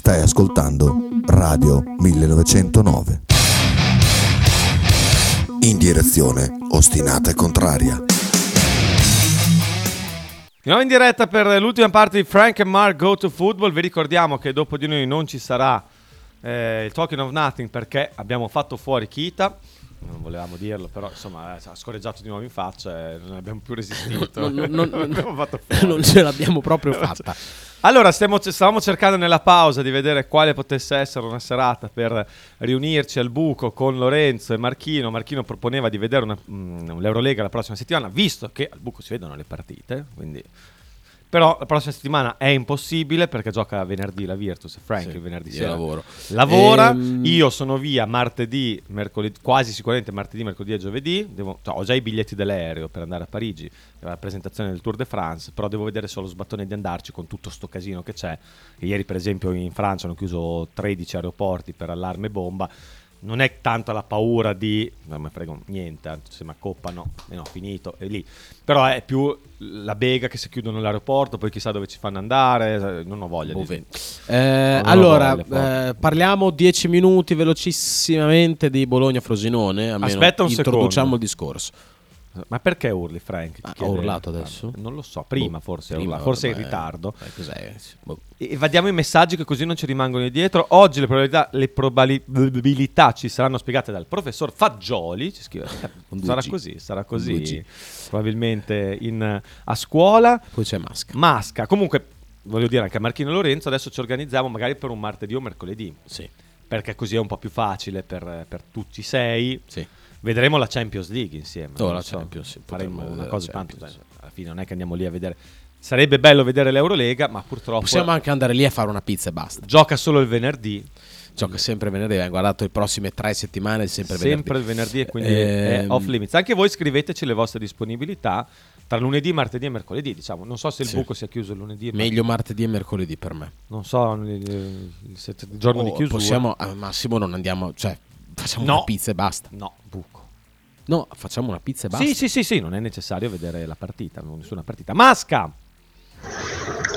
Stai ascoltando Radio 1909. In direzione ostinata e contraria. Di in diretta per l'ultima parte di Frank and Mark Go to Football. Vi ricordiamo che dopo di noi non ci sarà eh, il Talking of Nothing perché abbiamo fatto fuori Kita. Non volevamo dirlo, però insomma eh, ha scorreggiato di nuovo in faccia e non abbiamo più resistito. Non- non- non- non ce l'abbiamo proprio fatta. Allora, stiamo, stavamo cercando nella pausa di vedere quale potesse essere una serata per riunirci al buco con Lorenzo e Marchino. Marchino proponeva di vedere una- mm, l'Eurolega la prossima settimana, visto che al buco si vedono le partite. Quindi... Però la prossima settimana è impossibile perché gioca venerdì la Virtus Frank Sì, il venerdì sera lavoro. lavora. Ehm, Io sono via martedì, mercoledì, quasi sicuramente martedì, mercoledì e giovedì. Devo- cioè, ho già i biglietti dell'aereo per andare a Parigi alla presentazione del Tour de France, però devo vedere solo sbattone di andarci con tutto sto casino che c'è. Ieri, per esempio, in Francia hanno chiuso 13 aeroporti per allarme bomba. Non è tanto la paura di non mi frega niente, se mi accoppano, e no, finito, è lì. Però è più la bega che se chiudono l'aeroporto, poi chissà dove ci fanno andare. Non ho voglia di. Eh, Non ho allora, voglia, eh, parliamo 10 minuti velocissimamente di Bologna-Frosinone. almeno Aspetta un introduciamo secondo. il discorso. Ma perché urli, Frank? Ti Ah, ho urlato adesso? Non lo so, prima Boh, forse, prima, forse in ritardo. eh? Boh. E vadiamo i messaggi che così non ci rimangono dietro. Oggi le probabilità, le probabilità ci saranno spiegate dal professor Fagioli. Ci scrive, sarà così, sarà così. Probabilmente in- a scuola. Poi c'è Masca. Masca. Comunque, voglio dire anche a Marchino e Lorenzo, adesso ci organizziamo magari per un martedì o mercoledì. Sì. Perché così è un po' più facile per, per tutti i sei. Sì. Vedremo la Champions League insieme. Oh, non la so. Champions, faremo una cosa tanto. Alla fine non è che andiamo lì a vedere. Sarebbe bello vedere l'Eurolega, ma purtroppo Possiamo anche andare lì a fare una pizza e basta. gioca solo il venerdì. Gioca sempre venerdì. Abbiamo guardato le prossime tre settimane. Sempre, Sempre il venerdì. venerdì e quindi è Ehm, off limits. Anche voi scriveteci le vostre disponibilità tra lunedì, martedì e mercoledì. Diciamo. Non so se il Sì. buco sia chiuso il lunedì. Meglio martedì e mercoledì per me. Non so il, giorno di O chiusura. Possiamo, al massimo non andiamo, cioè facciamo No. una pizza e basta. No, buco. No, facciamo una pizza e basta. Sì, sì, sì, sì, non è necessario vedere la partita, non nessuna partita. Masca!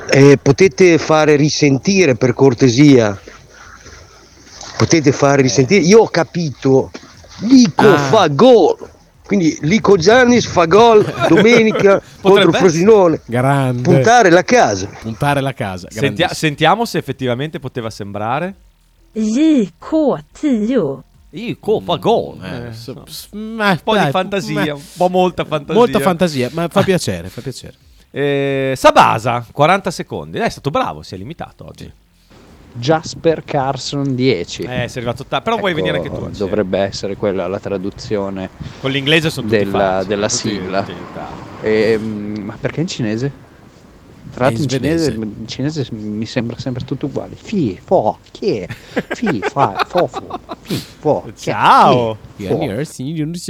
Eh, potete fare risentire per cortesia. Potete fare risentire. Io ho capito. Lico Ah. fa gol. Quindi Lico Giannis fa gol domenica contro Frosinone. Grande. Puntare la casa. Puntare la casa. Sentia- sentiamo se effettivamente poteva sembrare. JK10. Io fa gol. Eh, Eh, so- no. s- ma un po' dai, di fantasia, un po' molta fantasia. Molta fantasia, ma fa piacere, fa piacere. Eh, Sabasa, 40 secondi. Eh, è stato bravo, si è limitato oggi. Jasper Carson 10. Eh, sei arrivato tardi, però puoi venire anche tu. sì. Dovrebbe essere quella la traduzione Con l'inglese sono tutti della, facili, della tutti- sigla. tutti. Ehm, ma perché in cinese? Tra l'altro in in cinese, svedese. in cinese mi sembra sempre tutto uguale. Fi, fo, chi è? Fi, fa, fo, fo, fi, fo. Ciao.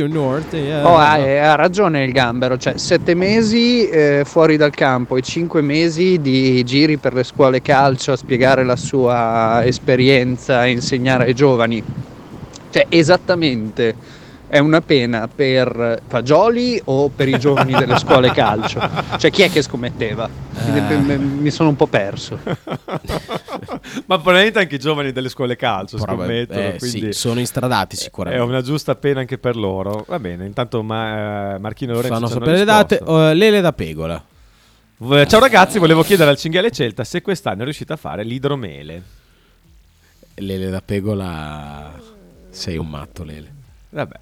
Nord. Oh, ha, ha ragione il gambero, cioè sette mesi eh, fuori dal campo e cinque mesi di giri per le scuole calcio a spiegare la sua esperienza, a insegnare ai giovani. Cioè, esattamente è una pena per Fagioli o per i giovani delle scuole calcio? Cioè, chi è che scommetteva? Mi- Eh. mi- sono un po' perso. Ma probabilmente anche i giovani delle scuole calcio, Probab- scommettono. eh, quindi sì, sono instradati È sicuramente. una giusta pena anche per loro. Va bene, intanto ma, eh, Marchino Lorenzo Fanno sapere le date. oh, Lele da Pegola. Ciao ragazzi, volevo chiedere al cinghiale Celta se quest'anno è riuscito a fare l'idromele. Lele da Pegola. Sei un matto, Lele. Vabbè.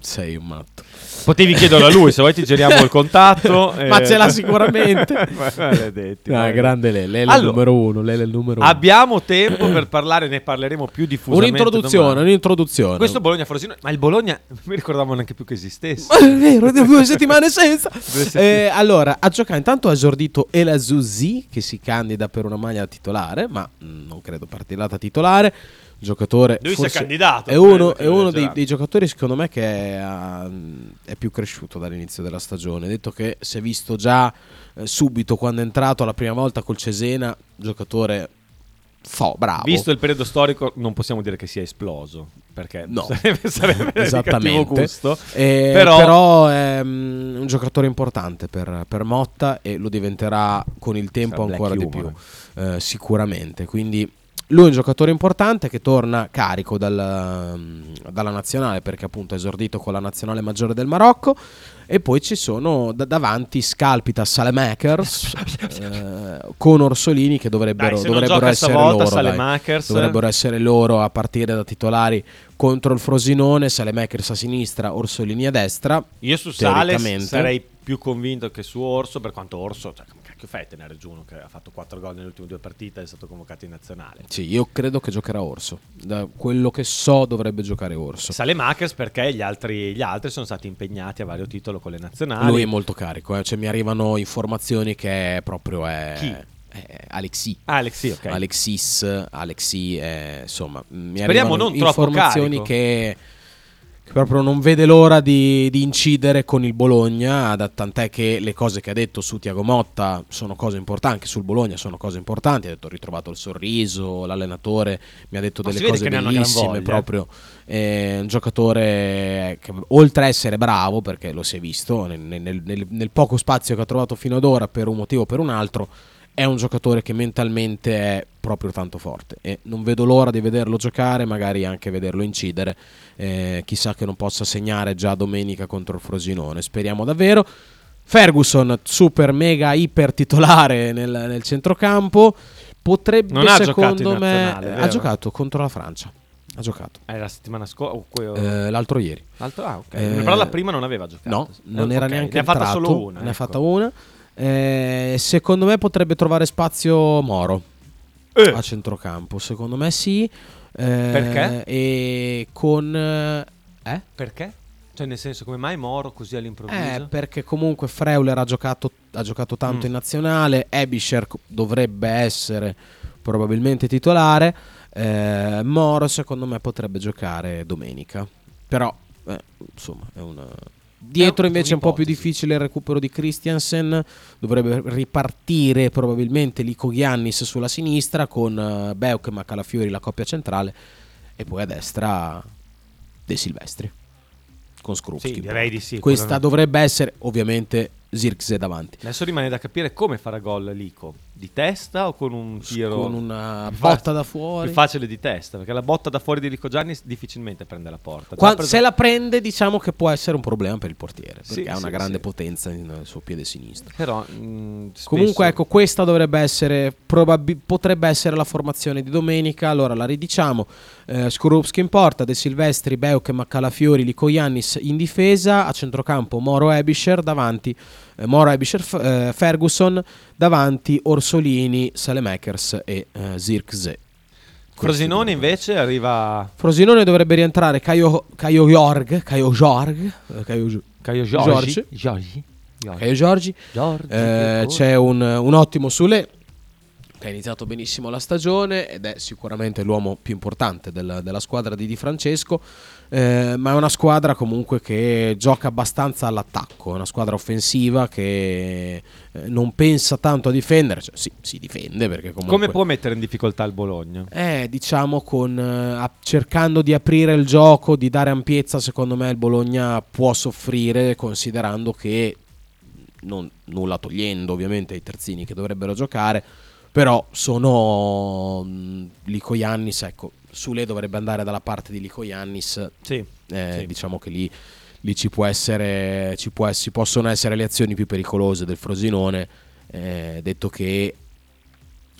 Sei un matto. Potevi chiederlo a lui, se vuoi ti giriamo il contatto. Ma eh. ce l'ha sicuramente. Ma- maledetti, Ah, maledetti. grande Lele. Lele è il Allora, numero uno. Lele numero uno. Abbiamo tempo per parlare, ne parleremo più diffusamente. Un'introduzione, domani. un'introduzione. Questo Bologna Frosinone, ma il Bologna non mi ricordavo neanche più che esistesse. Ma è vero, due settimane senza. Due settimane. Eh, allora, a giocare intanto ha esordito El Azuzi che si candida per una maglia titolare, ma mm, non credo partirà da titolare. Giocatore Lui si è candidato, È uno, è uno dei, dei giocatori, secondo me, che è, ah, è più cresciuto dall'inizio della stagione. Detto che si è visto già eh, subito quando è entrato la prima volta col Cesena, giocatore fo, bravo. Visto il periodo storico, non possiamo dire che sia esploso. Perché No, sarebbe, sarebbe esattamente. gusto. Eh, però, però, è mm, un giocatore importante per, per Motta e lo diventerà con il tempo Sarà ancora di più, eh, sicuramente. Quindi lui è un giocatore importante che torna carico dal, mm, dalla nazionale perché appunto ha esordito con la nazionale maggiore del Marocco. E poi ci sono da- davanti Scalpita Salemakers eh, con Orsolini che dovrebbero, Dai, dovrebbero essere loro. dai. Salemakers- Dovrebbero essere loro a partire da titolari contro il Frosinone, Salemakers a sinistra, Orsolini a destra. io su teoricamente. sarei più convinto che su Orso, per quanto Orso, cioè, cacchio fai a tenere giù uno che ha fatto 4 gol nelle ultime due partite e è stato convocato in nazionale? Sì, io credo che giocherà Orso. Da quello che so dovrebbe giocare Orso. Salemakers perché gli altri, gli altri sono stati impegnati a vario titolo con le nazionali. Lui è molto carico, eh. cioè, mi arrivano informazioni che proprio è... Chi? è Alexi. Ah, Alexi, ok. Alexis, Alexi, è, insomma, mi Speriamo non troppo informazioni carico. che, che proprio non vede l'ora di, di incidere con il Bologna, da- tant'è che le cose che ha detto su Tiago Motta sono cose importanti, anche sul Bologna sono cose importanti, ha detto ho ritrovato il sorriso, l'allenatore mi ha detto Ma delle cose bellissime, proprio è un giocatore che oltre a essere bravo, perché lo si è visto nel, nel- nel- nel poco spazio che ha trovato fino ad ora per un motivo o per un altro, è un giocatore che mentalmente è proprio tanto forte e non vedo l'ora di vederlo giocare, magari anche vederlo incidere. Eh, chissà che non possa segnare già domenica contro il Frosinone, speriamo davvero. Ferguson, super mega iper titolare nel, nel centrocampo, potrebbe Non ha secondo me nazionale, ha giocato contro la Francia. Ha giocato. Eh, la settimana scorsa? Eh, l'altro ieri. L'altro- ah, ok. Eh, Però la prima non aveva giocato. No, non era ok. neanche Ne ha fatta solo una. Ne ha ecco. fatta una. Eh, secondo me potrebbe trovare spazio Moro Eh. a centrocampo. Secondo me sì. Eh, Perché? E con... eh, eh? Perché? Cioè, nel senso, come mai Moro così all'improvviso? Eh, perché comunque Freuler ha giocato, ha giocato tanto Mm. in nazionale, Ebischer dovrebbe essere probabilmente titolare, eh, Moro secondo me potrebbe giocare domenica, però eh, insomma è una... Dietro invece è un po' più difficile il recupero di Christiansen, dovrebbe ripartire probabilmente Lico Giannis sulla sinistra con eh, Beuk e Macalafiori la coppia centrale e poi a destra De Silvestri con Skrupski. Sì, direi di sì, Questa dovrebbe essere ovviamente Zirkzee davanti. Adesso rimane da capire come farà gol Lico. Di testa o con un tiro? Con una botta facile- da fuori. Più facile di testa, perché la botta da fuori di Lico Giannis difficilmente prende la porta. Qua- preso- se la prende, diciamo che può essere un problema per il portiere perché Sì, ha una sì, grande sì. potenza nel suo piede sinistro. Però, mh, spesso- Comunque, ecco, questa dovrebbe essere, probabi- potrebbe essere la formazione di domenica. Allora la ridiciamo: eh, Skorupski in porta, De Silvestri, Beuk, Maccalafiori, Lico Iannis in difesa, a centrocampo Moro Ebischer, davanti eh, Mora Ebisher F- eh, Ferguson davanti Orsolini, Salemakers e eh, Zirkzee. Frosinone invece arriva Frosinone dovrebbe rientrare Caio, Caio Jorg, Caio Jorg, eh, Caio, Caio Giorgi. Caio Giorgi. Giorgi, Eh, c'è un, un ottimo Sule che ha iniziato benissimo la stagione ed è sicuramente l'uomo più importante del- della squadra di Di Francesco, eh, ma è una squadra comunque che gioca abbastanza all'attacco, è una squadra offensiva che eh, non pensa tanto a difendere, cioè, sì, si difende perché comunque... Come può mettere in difficoltà il Bologna? Eh, diciamo con eh, cercando di aprire il gioco, di dare ampiezza, secondo me il Bologna può soffrire considerando che non, nulla togliendo ovviamente ai terzini che dovrebbero giocare, però sono Lico Iannis, ecco, Sule dovrebbe andare dalla parte di Lico Iannis. Sì, Eh, sì. diciamo che lì, lì ci può essere ci, può ci possono essere le azioni più pericolose del Frosinone, eh, detto che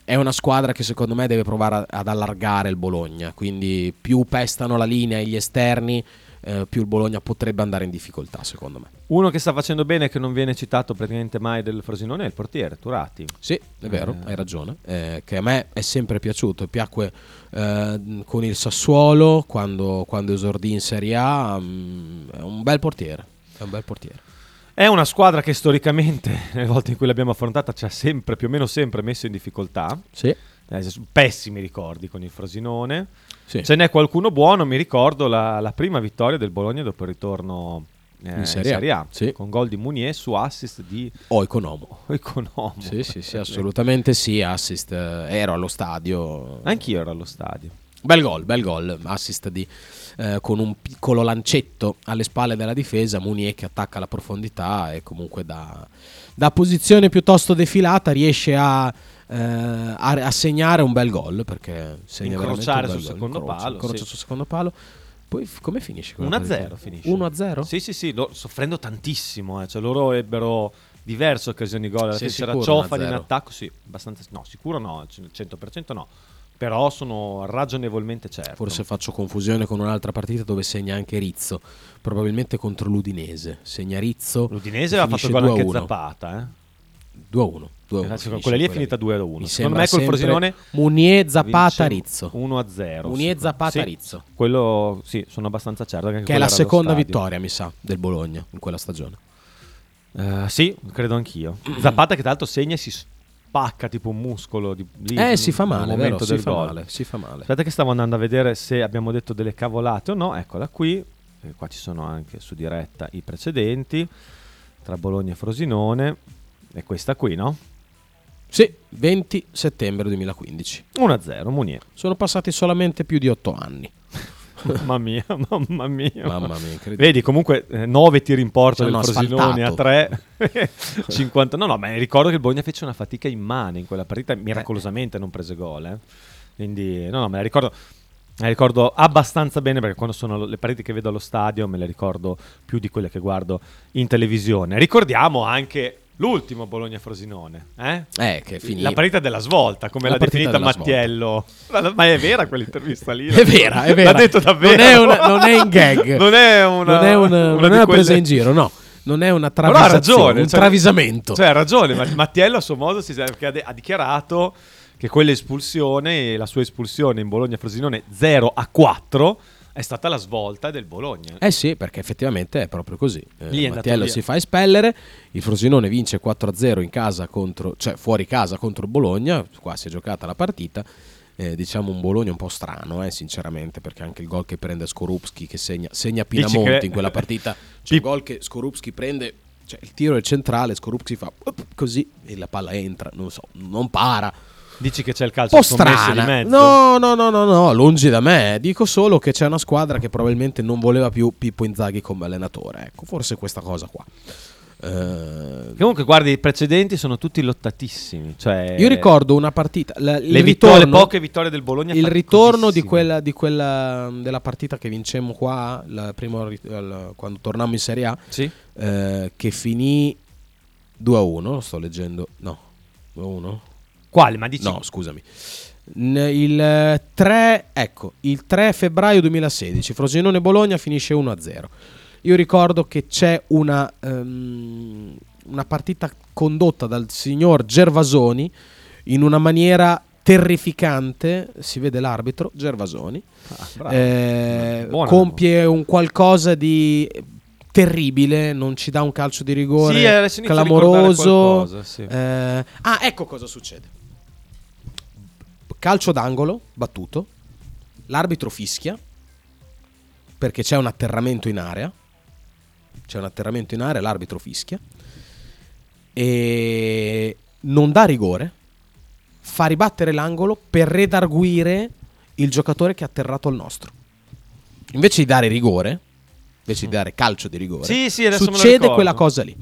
è una squadra che secondo me deve provare ad allargare il Bologna, quindi più pestano la linea e gli esterni, eh, più il Bologna potrebbe andare in difficoltà, secondo me. Uno che sta facendo bene e che non viene citato praticamente mai del Frosinone è il portiere, Turati. Sì, è vero, Eh, hai ragione, eh, che a me è sempre piaciuto, piacque eh, con il Sassuolo quando, quando esordì in Serie A, mm, è un bel portiere, è un bel portiere. È una squadra che storicamente, nelle volte in cui l'abbiamo affrontata, ci ha sempre, più o meno sempre messo in difficoltà. Sì. Pessimi ricordi con il Frosinone. Sì. Ce n'è qualcuno buono, mi ricordo la, la prima vittoria del Bologna dopo il ritorno eh, In Serie A, sì. con gol di Munier su assist di O Economo. Economo. Sì, sì, sì, assolutamente sì, assist, eh, ero allo stadio. Anch'io ero allo stadio. Bel gol, bel gol, assist di, eh, con un piccolo lancetto alle spalle della difesa, Munier che attacca la profondità e comunque da, da posizione piuttosto defilata riesce a, a, a segnare un bel gol perché segna Incrociare sul secondo palo, incrocia sì. sul secondo palo. Poi f- come finisce? quella 1-0 partita? finisce. 1-0? Sì, sì, sì, lo- soffrendo tantissimo. eh, Cioè, loro ebbero diverse occasioni di gol. Fine c'era Ciofani in 1-0? attacco, sì, abbastanza. No, sicuro no, al 100% no. Però sono ragionevolmente certo. Forse faccio confusione con un'altra partita dove segna anche Rizzo, probabilmente contro l'Udinese. Segna Rizzo. L'Udinese aveva fatto gol anche 2-1. Zapata, eh. 2-1. 2-1 Eh, finisce quella lì è finita 2-1. Mi Secondo sembra me col Frosinone Munier, Zapata, Rizzo. 1-0. Munier, sì. Zapata, Sì, Rizzo. Quello, sì, sono abbastanza certo. Che, Che è la seconda vittoria, mi sa, del Bologna in quella stagione. Eh, sì, credo anch'io. Zapata che tra l'altro segna e si spacca tipo un muscolo di, lì, Eh, si fa male, vero, si fa male, si fa male. Aspetta che stavo andando a vedere se abbiamo detto delle cavolate o no. Eccola qui. Eh, qua ci sono anche su diretta i precedenti tra Bologna e Frosinone. E questa qui, no? Sì, 20 settembre 2015. 1-0, Munier. Sono passati solamente più di 8 anni. Mamma mia, mamma mia. Mamma mia. Vedi, comunque 9 tiri in porta Ci del Frosinone a asfaltato. 3. 50. No, no, ma ricordo che il Bologna fece una fatica immane in quella partita, miracolosamente non prese gol, eh. Quindi no, no, me la ricordo me la ricordo abbastanza bene perché quando sono le partite che vedo allo stadio me le ricordo più di quelle che guardo in televisione. Ricordiamo anche l'ultimo Bologna-Frosinone, eh? Eh, finito. La partita della svolta, come La l'ha definita della svolta. Mattiello. Ma- è vera quell'intervista lì? È vera, è vera. L'ha detto davvero. Non è, una- non è in gag. non è una, non è una, una non è una quelle- presa in giro, no. Non è una travisazione, ragione. un cioè- travisamento. Cioè, ha ragione. Ma Mattiello, a suo modo, si, perché ha, de- ha dichiarato che quell'espulsione, la sua espulsione in Bologna-Frosinone 0 a 4, è stata la svolta del Bologna. Eh sì, perché effettivamente è proprio così. Eh, Lì è andato Mattiello si fa espellere, il Frosinone vince 4-0 in casa contro, cioè fuori casa contro il Bologna, qua si è giocata la partita. Eh, diciamo un Bologna un po' strano, eh, sinceramente, perché anche il gol che prende Skorupski che segna, segna Pinamonti che- in quella partita, c'è un gol che Skorupski prende, cioè il tiro è centrale, Skorupski fa così e la palla entra, non so, non para. Dici che c'è il calcio scommesso di mezzo? No, no, no, no, no, lungi da me. Dico solo che c'è una squadra che probabilmente non voleva più Pippo Inzaghi come allenatore. Ecco, forse questa cosa qua. Eh, Comunque, guardi, i precedenti sono tutti lottatissimi. Cioè, io ricordo una partita. la- le, vittorie, ritorno- poche vittorie del Bologna. Il ritorno di quella, di quella della partita che vincemmo qua, la prima ri- al- quando tornammo in Serie A, Sì. eh, che finì 2-1. Lo sto leggendo. No, 2-1. Quale? Ma dici- No, scusami. Il eh, 3, ecco, il 3 febbraio 2016, Frosinone Bologna finisce 1-0. Io ricordo che c'è una, ehm, una partita condotta dal signor Gervasoni in una maniera terrificante. Si vede l'arbitro Gervasoni. bravo. Eh, compie un qualcosa di terribile, non ci dà un calcio di rigore Sì, ricordare clamoroso. qualcosa, sì. Eh, ah, ecco cosa succede. Calcio d'angolo, battuto. L'arbitro fischia perché c'è un atterramento in area. C'è un atterramento in area, l'arbitro fischia. E non dà rigore. Fa ribattere l'angolo per redarguire il giocatore che ha atterrato al nostro. Invece di dare rigore, invece di dare calcio di rigore, Sì, sì, adesso succede quella cosa lì.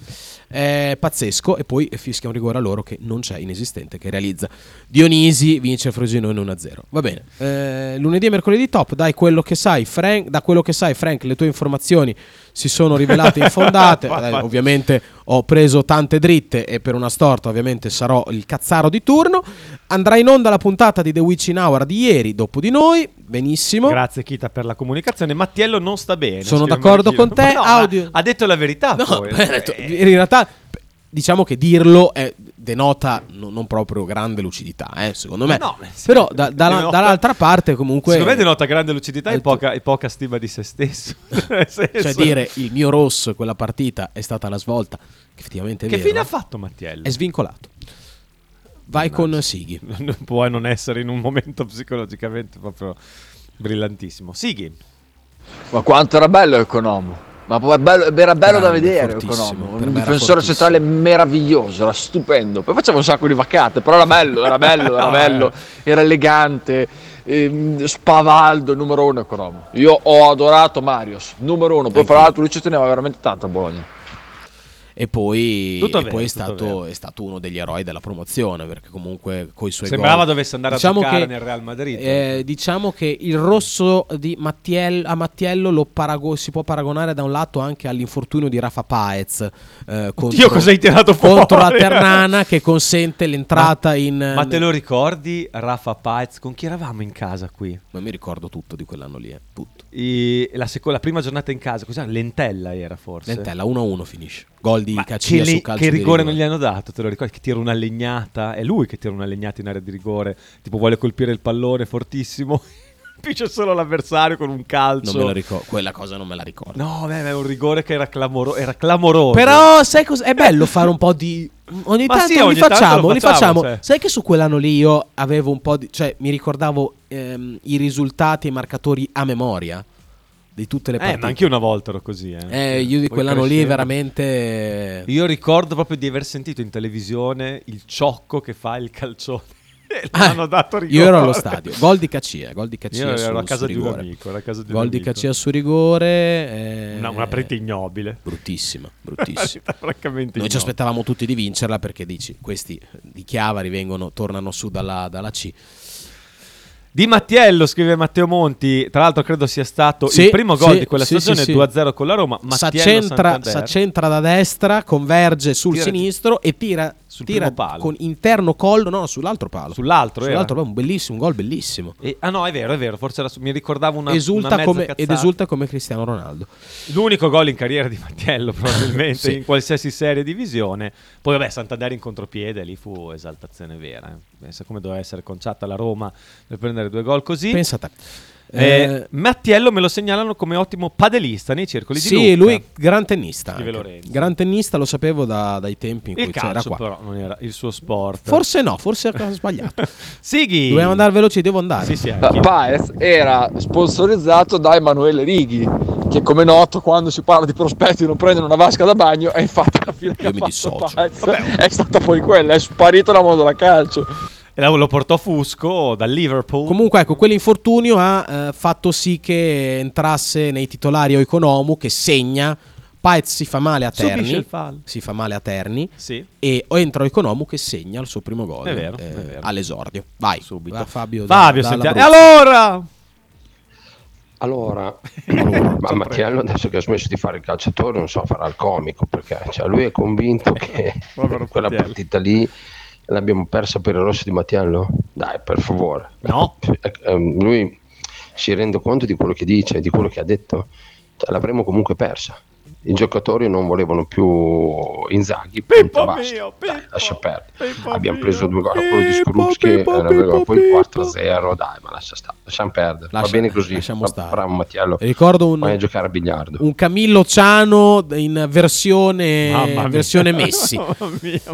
È pazzesco. E poi fischia un rigore a loro che non c'è, inesistente, che realizza. Dionisi vince Frosinone 1-0. Va bene. Eh, lunedì e mercoledì top. Dai quello che sai, Frank. Da quello che sai, Frank, le tue informazioni si sono rivelate infondate. Dai, ovviamente ho preso tante dritte e per una storta ovviamente sarò il cazzaro di turno. Andrà in onda la puntata di The Witching Hour di ieri, dopo di noi. Benissimo. Grazie Kita per la comunicazione. Mattiello non sta bene. Sono d'accordo con te, no, audio- Ha detto la verità. poi. beh, ha detto- in realtà, p- diciamo che dirlo è- denota no- non proprio grande lucidità, eh, secondo me. No, sì. Però da- dalla- Denota- dall'altra parte, comunque. Secondo me denota grande lucidità e Eh, poca, e poca stima di se stesso. Cioè, dire il mio rosso quella partita è stata la svolta, che effettivamente è Che vero, fine ha fatto Mattiello? È svincolato. Vai con Sighi. Non puoi non essere in un momento psicologicamente proprio brillantissimo. Sighi. Ma quanto era bello Economo. Ma bello- era bello da Grande, vedere. Economo. Per Un difensore centrale meraviglioso, era stupendo. Poi faceva un sacco di vaccate, però era bello, era bello, era bello, era elegante. ehm, spavaldo, numero uno Economo. Io ho adorato Marios, numero uno. Poi fra l'altro lui ci teneva veramente tanto a Bologna. E poi, e vero, poi è, stato, è stato uno degli eroi della promozione perché comunque coi suoi Sembrava gol- dovesse andare a diciamo giocare che, nel Real Madrid. eh, diciamo che il rosso di Mattiello, a Mattiello lo parago- si può paragonare da un lato anche all'infortunio di Rafa Paez eh, contro, Dio, cosa hai tirato contro la fuori? Ternana che consente l'entrata in... Ma te lo ricordi, Rafa Paez? Con chi eravamo in casa qui? Ma mi ricordo tutto di quell'anno lì, eh, tutto. I- la, seco- la prima giornata in casa, cos'era? Lentella era forse. Lentella 1-1 finisce. Gol di Ma Caccia che, le- calcio che di rigore non gli hanno dato? Te lo ricordi? Che tira una legnata. È lui che tira una legnata in area di rigore. Tipo vuole colpire il pallone fortissimo. Picia solo l'avversario con un calcio. Non me la ricordo, quella cosa non me la ricordo. No, beh, è un rigore che era, clamoro- era clamoroso. Però sai cosa? È bello fare un po' di. Ogni Ma tanto sì, li ogni tanto facciamo, lo li facciamo. cioè. Sai che su quell'anno lì io avevo un po' di. cioè, mi ricordavo ehm, i risultati e i marcatori a memoria di tutte le Eh, partite. ma anch'io una volta ero così. Eh, Eh, io di Poi quell'anno lì crescendo- veramente. Io ricordo proprio di aver sentito in televisione il ciocco che fa il calcione. E Ah, l'hanno dato rigore. io ero allo stadio. Gol di Caccia. Gol di Caccia Io su, ero a casa di un rigore. amico, ero a casa di un Gol di. Caccia su rigore. eh, Una, una partita ignobile. Bruttissima, bruttissima. Francamente Noi ci aspettavamo tutti di vincerla perché dici, questi di Chiavari vengono, tornano su dalla, dalla C. Di Mattiello, scrive Matteo Monti. Tra l'altro, credo sia stato Sì, il primo gol sì, di quella sì, stagione, sì, sì. 2-0 con la Roma. Mattiello S'accentra, s'accentra da destra, converge sul Tira- sinistro e tira, Sul tira primo palo. con interno collo, no, sull'altro palo. Sull'altro? Sull'altro palo, un bellissimo, un gol bellissimo. E- ah no, è vero, è vero. Forse era su- mi ricordavo una, Esulta una come, ed esulta come Cristiano Ronaldo. L'unico gol in carriera di Mattiello, probabilmente, Sì. in qualsiasi serie divisione. Poi, vabbè, Santander in contropiede, lì fu esaltazione vera. eh. Pensa come doveva essere conciata la Roma per prendere due gol così. Pensa a te. Eh, Eh, Mattiello me lo segnalano come ottimo padelista nei circoli di Sì, Lucca. lui gran tennista. Gran tennista lo sapevo da- dai tempi in Il cui c'era calcio, qua. però, non era il suo sport. Forse no, forse ha sbagliato. Sighi! Dobbiamo andare veloci, devo andare. Sì, sì, Pa- Paez era sponsorizzato da Emanuele Righi, che come noto quando si parla di prospetti non prendono una vasca da bagno e infatti la fine che ha fatto. Paez è stata poi quella, è sparito da mondo da calcio. E lo portò Fusco dal Liverpool. Comunque, ecco, quell'infortunio ha eh, fatto sì che entrasse nei titolari Oikonomu che segna. Paez si fa male a Terni. Si fa male a Terni. Sì. E entra Oikonomu che segna il suo primo gol È vero, eh, è vero. all'esordio. Vai, Subito. va Fabio. Fabio, da- sentiamo. E allora? Allora, ma Mattiello adesso che ha smesso di fare il calciatore non so, farà il comico perché cioè, lui è convinto che quella partita lì l'abbiamo persa per il rosso di Mattiello? Dai, per favore. No. Eh, ehm, lui si rende conto di quello che dice, di quello che ha detto. Cioè, l'avremmo comunque persa. I giocatori non volevano più Inzaghi, punto, basta. Dai, lascia perdere. Abbiamo preso due gol, quello di Skrupski, eh, poi 4-0, dai, ma lascia stare, lasciamo perdere. Va Lascia- bene così, lasciamo stare. un Mattiello, Ricordo un- vai a giocare a biliardo. Un Camillo Ciano in versione, versione Messi.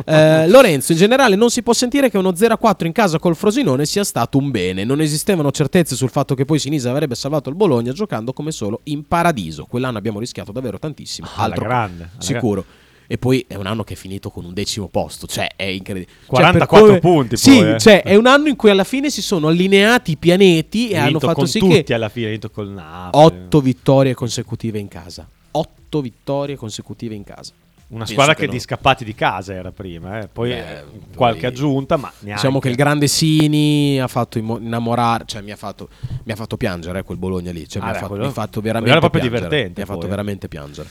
Eh, Lorenzo, in generale non si può sentire che uno 0-4 in casa col Frosinone sia stato un bene. Non esistevano certezze sul fatto che poi Sinisa avrebbe salvato il Bologna giocando come solo in paradiso. Quell'anno abbiamo rischiato davvero tantissimo. Alla altro grande, alla sicuro. E poi è un anno che è finito con un decimo posto, cioè è incredibile. Cioè, 44 per punti Sì, poi, eh. cioè è un anno in cui alla fine si sono allineati i pianeti e Ha hanno fatto sì tutti che alla fine, ha vinto col Napoli. otto vittorie consecutive in casa. Otto vittorie consecutive in casa. Una squadra che, no. di scappati di casa era prima, eh. poi Eh, eh, qualche poi- aggiunta, ma neanche. Diciamo che il grande Sini ha fatto innamorare, cioè mi ha fatto, mi ha fatto piangere eh, quel Bologna lì. Cioè, Ah, mi, ha beh, fatto, quello- mi ha fatto veramente era proprio piangere. divertente, Mi ha fatto poi. veramente piangere.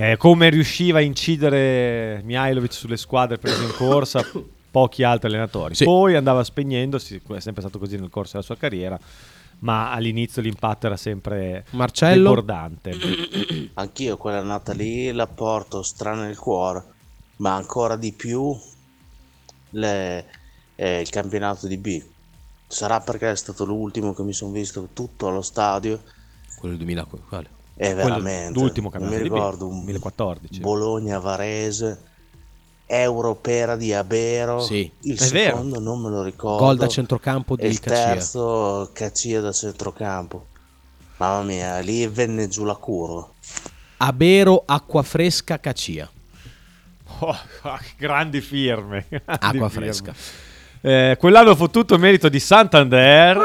Eh, come riusciva a incidere Mihailovic sulle squadre prese in corsa, pochi altri allenatori. Sì. Poi andava spegnendosi, è sempre stato così nel corso della sua carriera, ma all'inizio l'impatto era sempre Marcello? debordante. Anch'io quella nata lì la porto strana nel cuore, ma ancora di più le- eh, il campionato di B. Sarà perché è stato l'ultimo che mi sono visto tutto allo stadio. Quello del 2000, quale? Quello- veramente, l'ultimo mi campionato B, ricordo un 2014. Bologna-Varese, Europera di Abero, Sì, il è vero. secondo non me lo ricordo. Gol da centrocampo e di il terzo Cacia da centrocampo. Mamma mia, lì venne giù la curva. Abero, acqua fresca, Cacia. Oh, grandi firme. grandi Acqua firme. fresca. Eh, quell'anno fu tutto merito di Santander.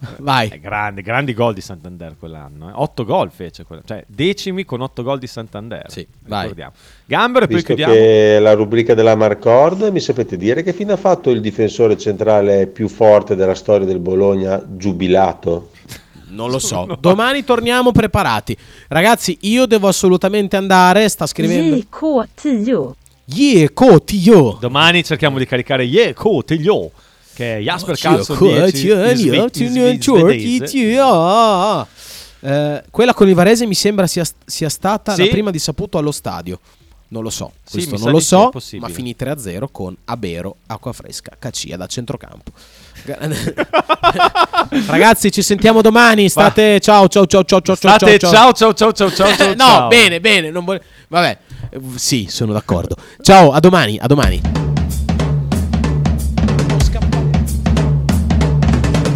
Vai. Eh, grandi, grandi gol di Santander quell'anno. eh. Otto gol fece, quella- cioè decimi con otto gol di Santander. Sì, vai. ricordiamo. Gambero e poi chiudiamo. che la rubrica della Marcord, mi sapete dire che fine ha fatto il difensore centrale più forte della storia del Bologna, giubilato? Non lo so. Domani torniamo preparati. Ragazzi, io devo assolutamente andare. Sta scrivendo. JK10. Yeah, Cotio. Domani cerchiamo di caricare Yeah, Cotiglio, che è Jasper Carlson Cotio, 10 in sve- in sve- in svedese. Eh, quella con il Varese mi sembra sia, sia stata Sì. la prima di saputo allo stadio. Non lo so, Sì, questo sa non lo sì, so, ma finì 3-0 con Abero, Acqua Fresca, Cacia da centrocampo. Ragazzi, ci sentiamo domani. State ciao ciao ciao ciao ciao State ciao ciao ciao ciao ciao ciao ciao. no, ciao. bene, bene, non vole- Vabbè. Sì, sono d'accordo. Ciao, a domani, a domani.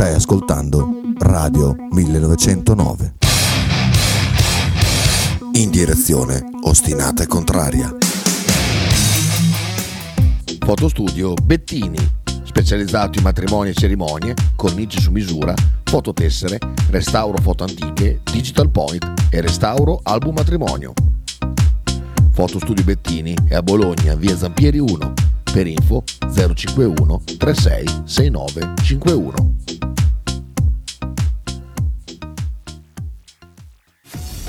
Stai ascoltando Radio 1909. In direzione ostinata e contraria. Fotostudio Bettini, specializzato in matrimoni e cerimonie, cornici su misura, fototessere, restauro foto antiche, digital point e restauro album matrimonio. Fotostudio Bettini è a Bologna, via Zampieri 1. Per info 051 36 69 51.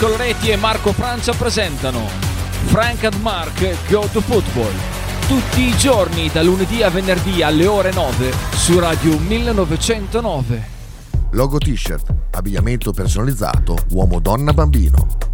Francesco Loretti e Marco Francia presentano Frank and Mark Go to Football. Tutti i giorni, da lunedì a venerdì alle ore 9 su Radio 1909. Logo t-shirt, abbigliamento personalizzato uomo, donna, bambino.